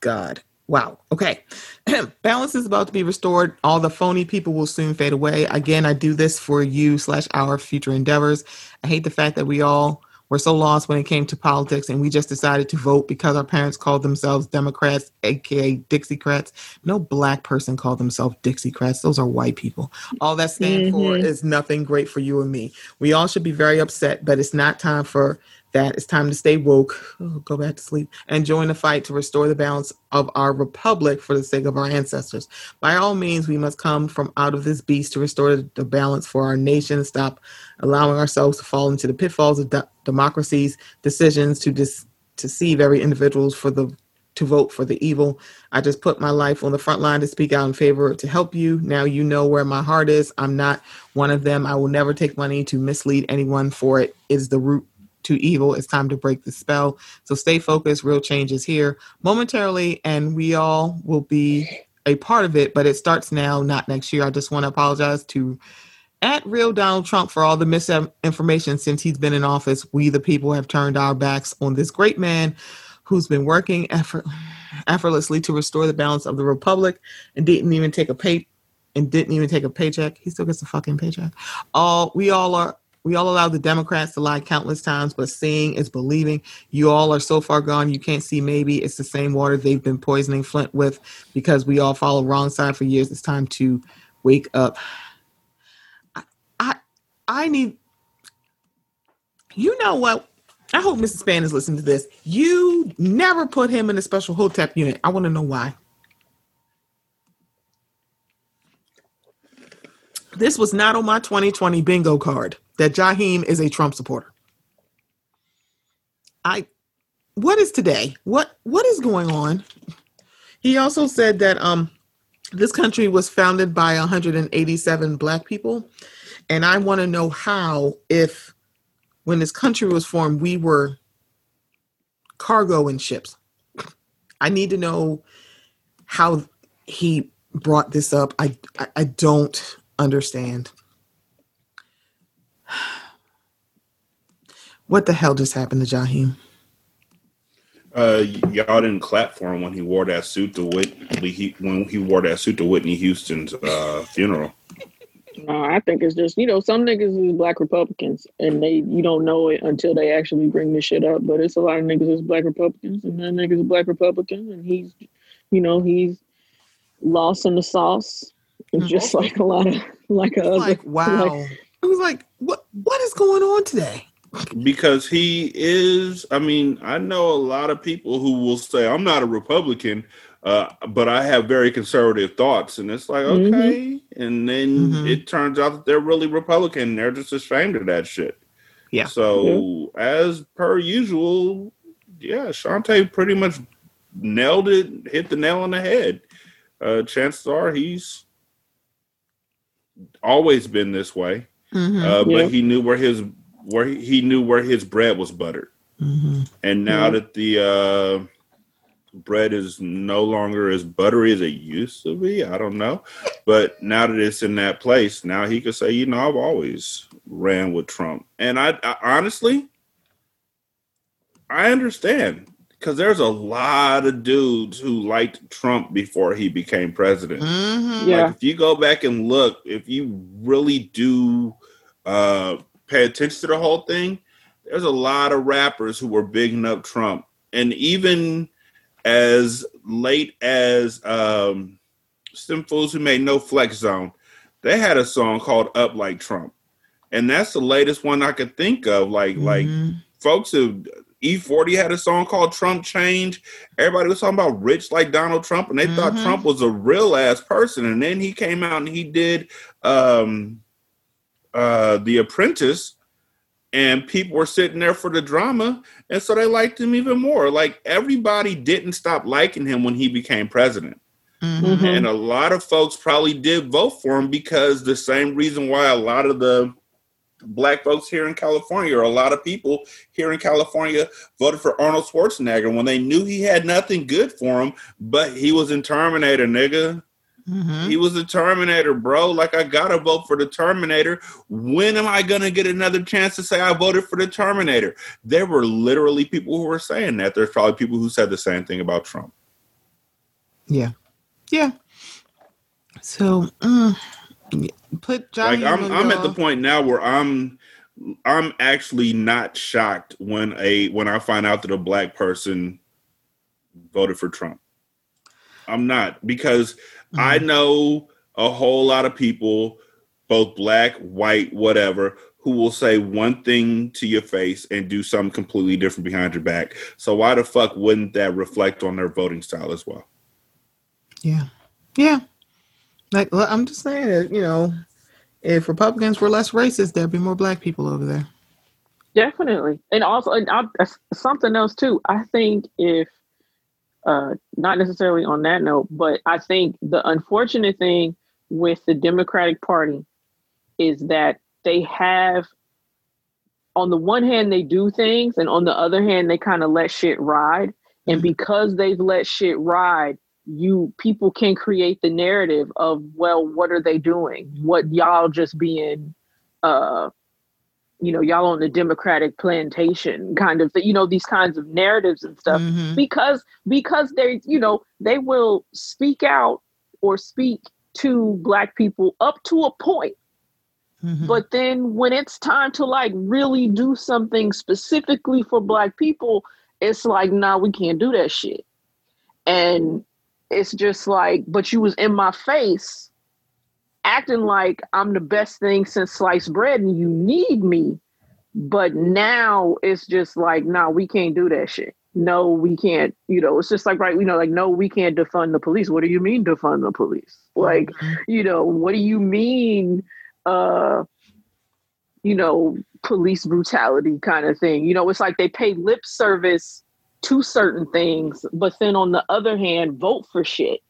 God. Wow. Okay. Balance is about to be restored. All the phony people will soon fade away. Again, I do this for you slash our future endeavors. I hate the fact that we all were so lost when it came to politics and we just decided to vote because our parents called themselves Democrats, aka Dixiecrats. No black person called themselves Dixiecrats. Those are white people. All that stand mm-hmm. for is nothing great for you and me. We all should be very upset, but it's not time for that it's time to stay woke, go back to sleep, and join the fight to restore the balance of our republic for the sake of our ancestors. By all means, we must come from out of this beast to restore the balance for our nation, stop allowing ourselves to fall into the pitfalls of de- democracy's decisions to dis- deceive every individuals for the to vote for the evil. I just put my life on the front line to speak out in favor to help you. Now you know where my heart is. I'm not one of them. I will never take money to mislead anyone for it is the root to evil. It's time to break the spell. So stay focused. Real change is here momentarily, and we all will be a part of it, but it starts now, not next year. I just want to apologize to at real Donald Trump for all the misinformation since he's been in office. We, the people, have turned our backs on this great man who's been working effort, effortlessly to restore the balance of the republic and didn't even take a pay and didn't even take a paycheck. He still gets a fucking paycheck. All we all are we all allow the Democrats to lie countless times, but seeing is believing. You all are so far gone, you can't see maybe it's the same water they've been poisoning Flint with because we all follow wrong side for years. It's time to wake up. I, I, I need, you know what? I hope Mrs. Span is listening to this. You never put him in a special HOTEP unit. I want to know why. This was not on my 2020 bingo card that Jaheim is a Trump supporter. I what is today? What what is going on? He also said that um this country was founded by 187 black people and I want to know how if when this country was formed we were cargo in ships. I need to know how he brought this up. I I, I don't understand. What the hell just happened to Jaheim? Uh, y'all didn't clap for him when he wore that suit to Whitney. When he wore that suit to Whitney Houston's uh, funeral. No, I think it's just you know some niggas is black Republicans and they you don't know it until they actually bring this shit up. But it's a lot of niggas is black Republicans and that niggas is black Republicans and he's you know he's lost in the sauce. It's just like a lot of like a like wow. Like, I was like, what what is going on today? Because he is, I mean, I know a lot of people who will say, I'm not a Republican, uh, but I have very conservative thoughts. And it's like, mm-hmm. okay. Mm-hmm. And then mm-hmm. it turns out that they're really Republican. They're just ashamed of that shit. Yeah. So, as per usual, yeah, Shantae pretty much nailed it, hit the nail on the head. uh, chances are he's always been this way. Mm-hmm. Uh, but yeah. he knew where his where he, he, knew where his bread was buttered. Mm-hmm. And now yeah. that the uh, bread is no longer as buttery as it used to be, I don't know. But now that it's in that place, now he could say, you know, I've always ran with Trump. And I, I honestly, I understand because there's a lot of dudes who liked Trump before he became president. Mm-hmm. Yeah. Like if you go back and look, if you really do uh, pay attention to the whole thing, there's a lot of rappers who were bigging up Trump. And even as late as um, some fools who made no flex zone, they had a song called Up Like Trump. And that's the latest one I could think of. Like, mm-hmm. like folks who E40 had a song called Trump Change. Everybody was talking about rich like Donald Trump, and they mm-hmm. thought Trump was a real ass person. And then he came out and he did um, uh, The Apprentice, and people were sitting there for the drama, and so they liked him even more. Like everybody didn't stop liking him when he became president. Mm-hmm. And a lot of folks probably did vote for him because the same reason why a lot of the black folks here in California, or a lot of people here in California, voted for Arnold Schwarzenegger when they knew he had nothing good for him, but he was in Terminator, nigga. Mm-hmm. He was the Terminator, bro. Like I gotta vote for the Terminator. When am I gonna get another chance to say I voted for the Terminator? There were literally people who were saying that. There's probably people who said the same thing about Trump. Yeah, yeah. So, mm, put Johnny. Like I'm, I'm at the point now where I'm, I'm actually not shocked when a when I find out that a black person voted for Trump. I'm not because mm-hmm. I know a whole lot of people, both black, white, whatever, who will say one thing to your face and do something completely different behind your back. So why the fuck wouldn't that reflect on their voting style as well? Yeah. Yeah. Like I'm just saying that, you know, if Republicans were less racist, there'd be more black people over there. Definitely. And also and I, something else too. I think if uh, not necessarily on that note, but I think the unfortunate thing with the Democratic Party is that they have, on the one hand, they do things, and on the other hand, they kind of let shit ride. And mm-hmm. because they've let shit ride, you people can create the narrative of, well, what are they doing? What y'all just being uh you know, y'all on the Democratic plantation kind of, you know, these kinds of narratives and stuff mm-hmm. because because they, you know, they will speak out or speak to black people up to a point. Mm-hmm. But then when it's time to like really do something specifically for black people, it's like, nah, we can't do that shit. And it's just like, but you was in my face acting like I'm the best thing since sliced bread and you need me. But now it's just like, nah, we can't do that shit. No, we can't, you know, it's just like, right, you know, like, no, we can't defund the police. What do you mean defund the police? Like, mm-hmm. you know, what do you mean, uh, you know, police brutality kind of thing? You know, it's like they pay lip service to certain things, but then on the other hand, vote for shit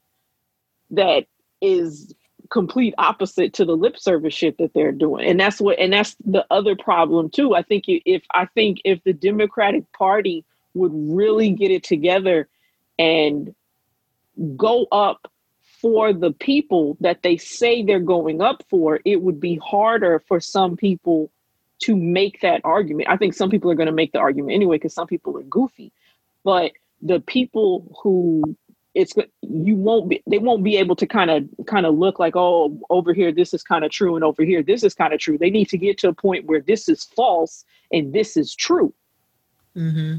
that is complete opposite to the lip service shit that they're doing. And that's what and that's the other problem too. I think if i think if the democratic party would really get it together and go up for the people that they say they're going up for it would be harder for some people to make that argument. I think some people are going to make the argument anyway because some people are goofy. But the people who it's you won't be they won't be able to kind of kind of look like oh over here this is kind of true and over here this is kind of true. They need to get to a point where this is false and this is true. Mm-hmm.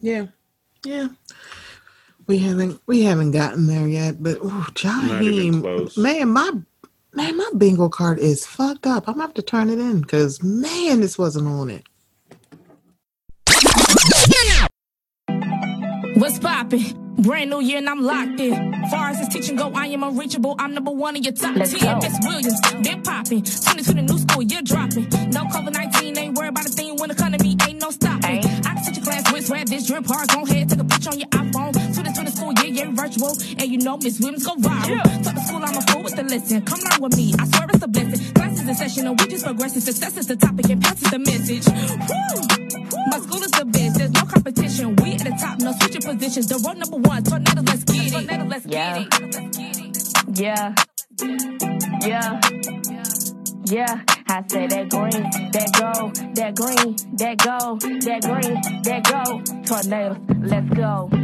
Yeah. Yeah. We haven't we haven't gotten there yet but oh Jaheim, man my man my bingo card is fucked up. I'm gonna have to turn it in because man this wasn't on it What's poppin'? Brand new year and I'm locked in. Far as this teaching go, I am unreachable. I'm number one in your top Let's 10. Miss Williams, been popping. Twenty to the new school, you're dropping. No COVID 19, ain't worried about a thing when the economy ain't no stopping. I can teach your class with rap, this drip hard. Go ahead, take a picture on your iPhone. To the, to the school, yeah, yeah, virtual. And you know Miss Williams go viral. Yeah. Talk to school, I'm a fool with the lesson. Come learn with me, I swear it's a blessing. Classes in session, and we just progressing. Success is the topic, and passes the message. Woo. My school is the best, there's no competition. We at the top, no switching positions. The road number one, tornado, let's get it. Tornado, let's yeah. get it. Yeah. Yeah. Yeah, I say that green, that gold, that green, that gold, that green, that gold. Tornadoes, let's go.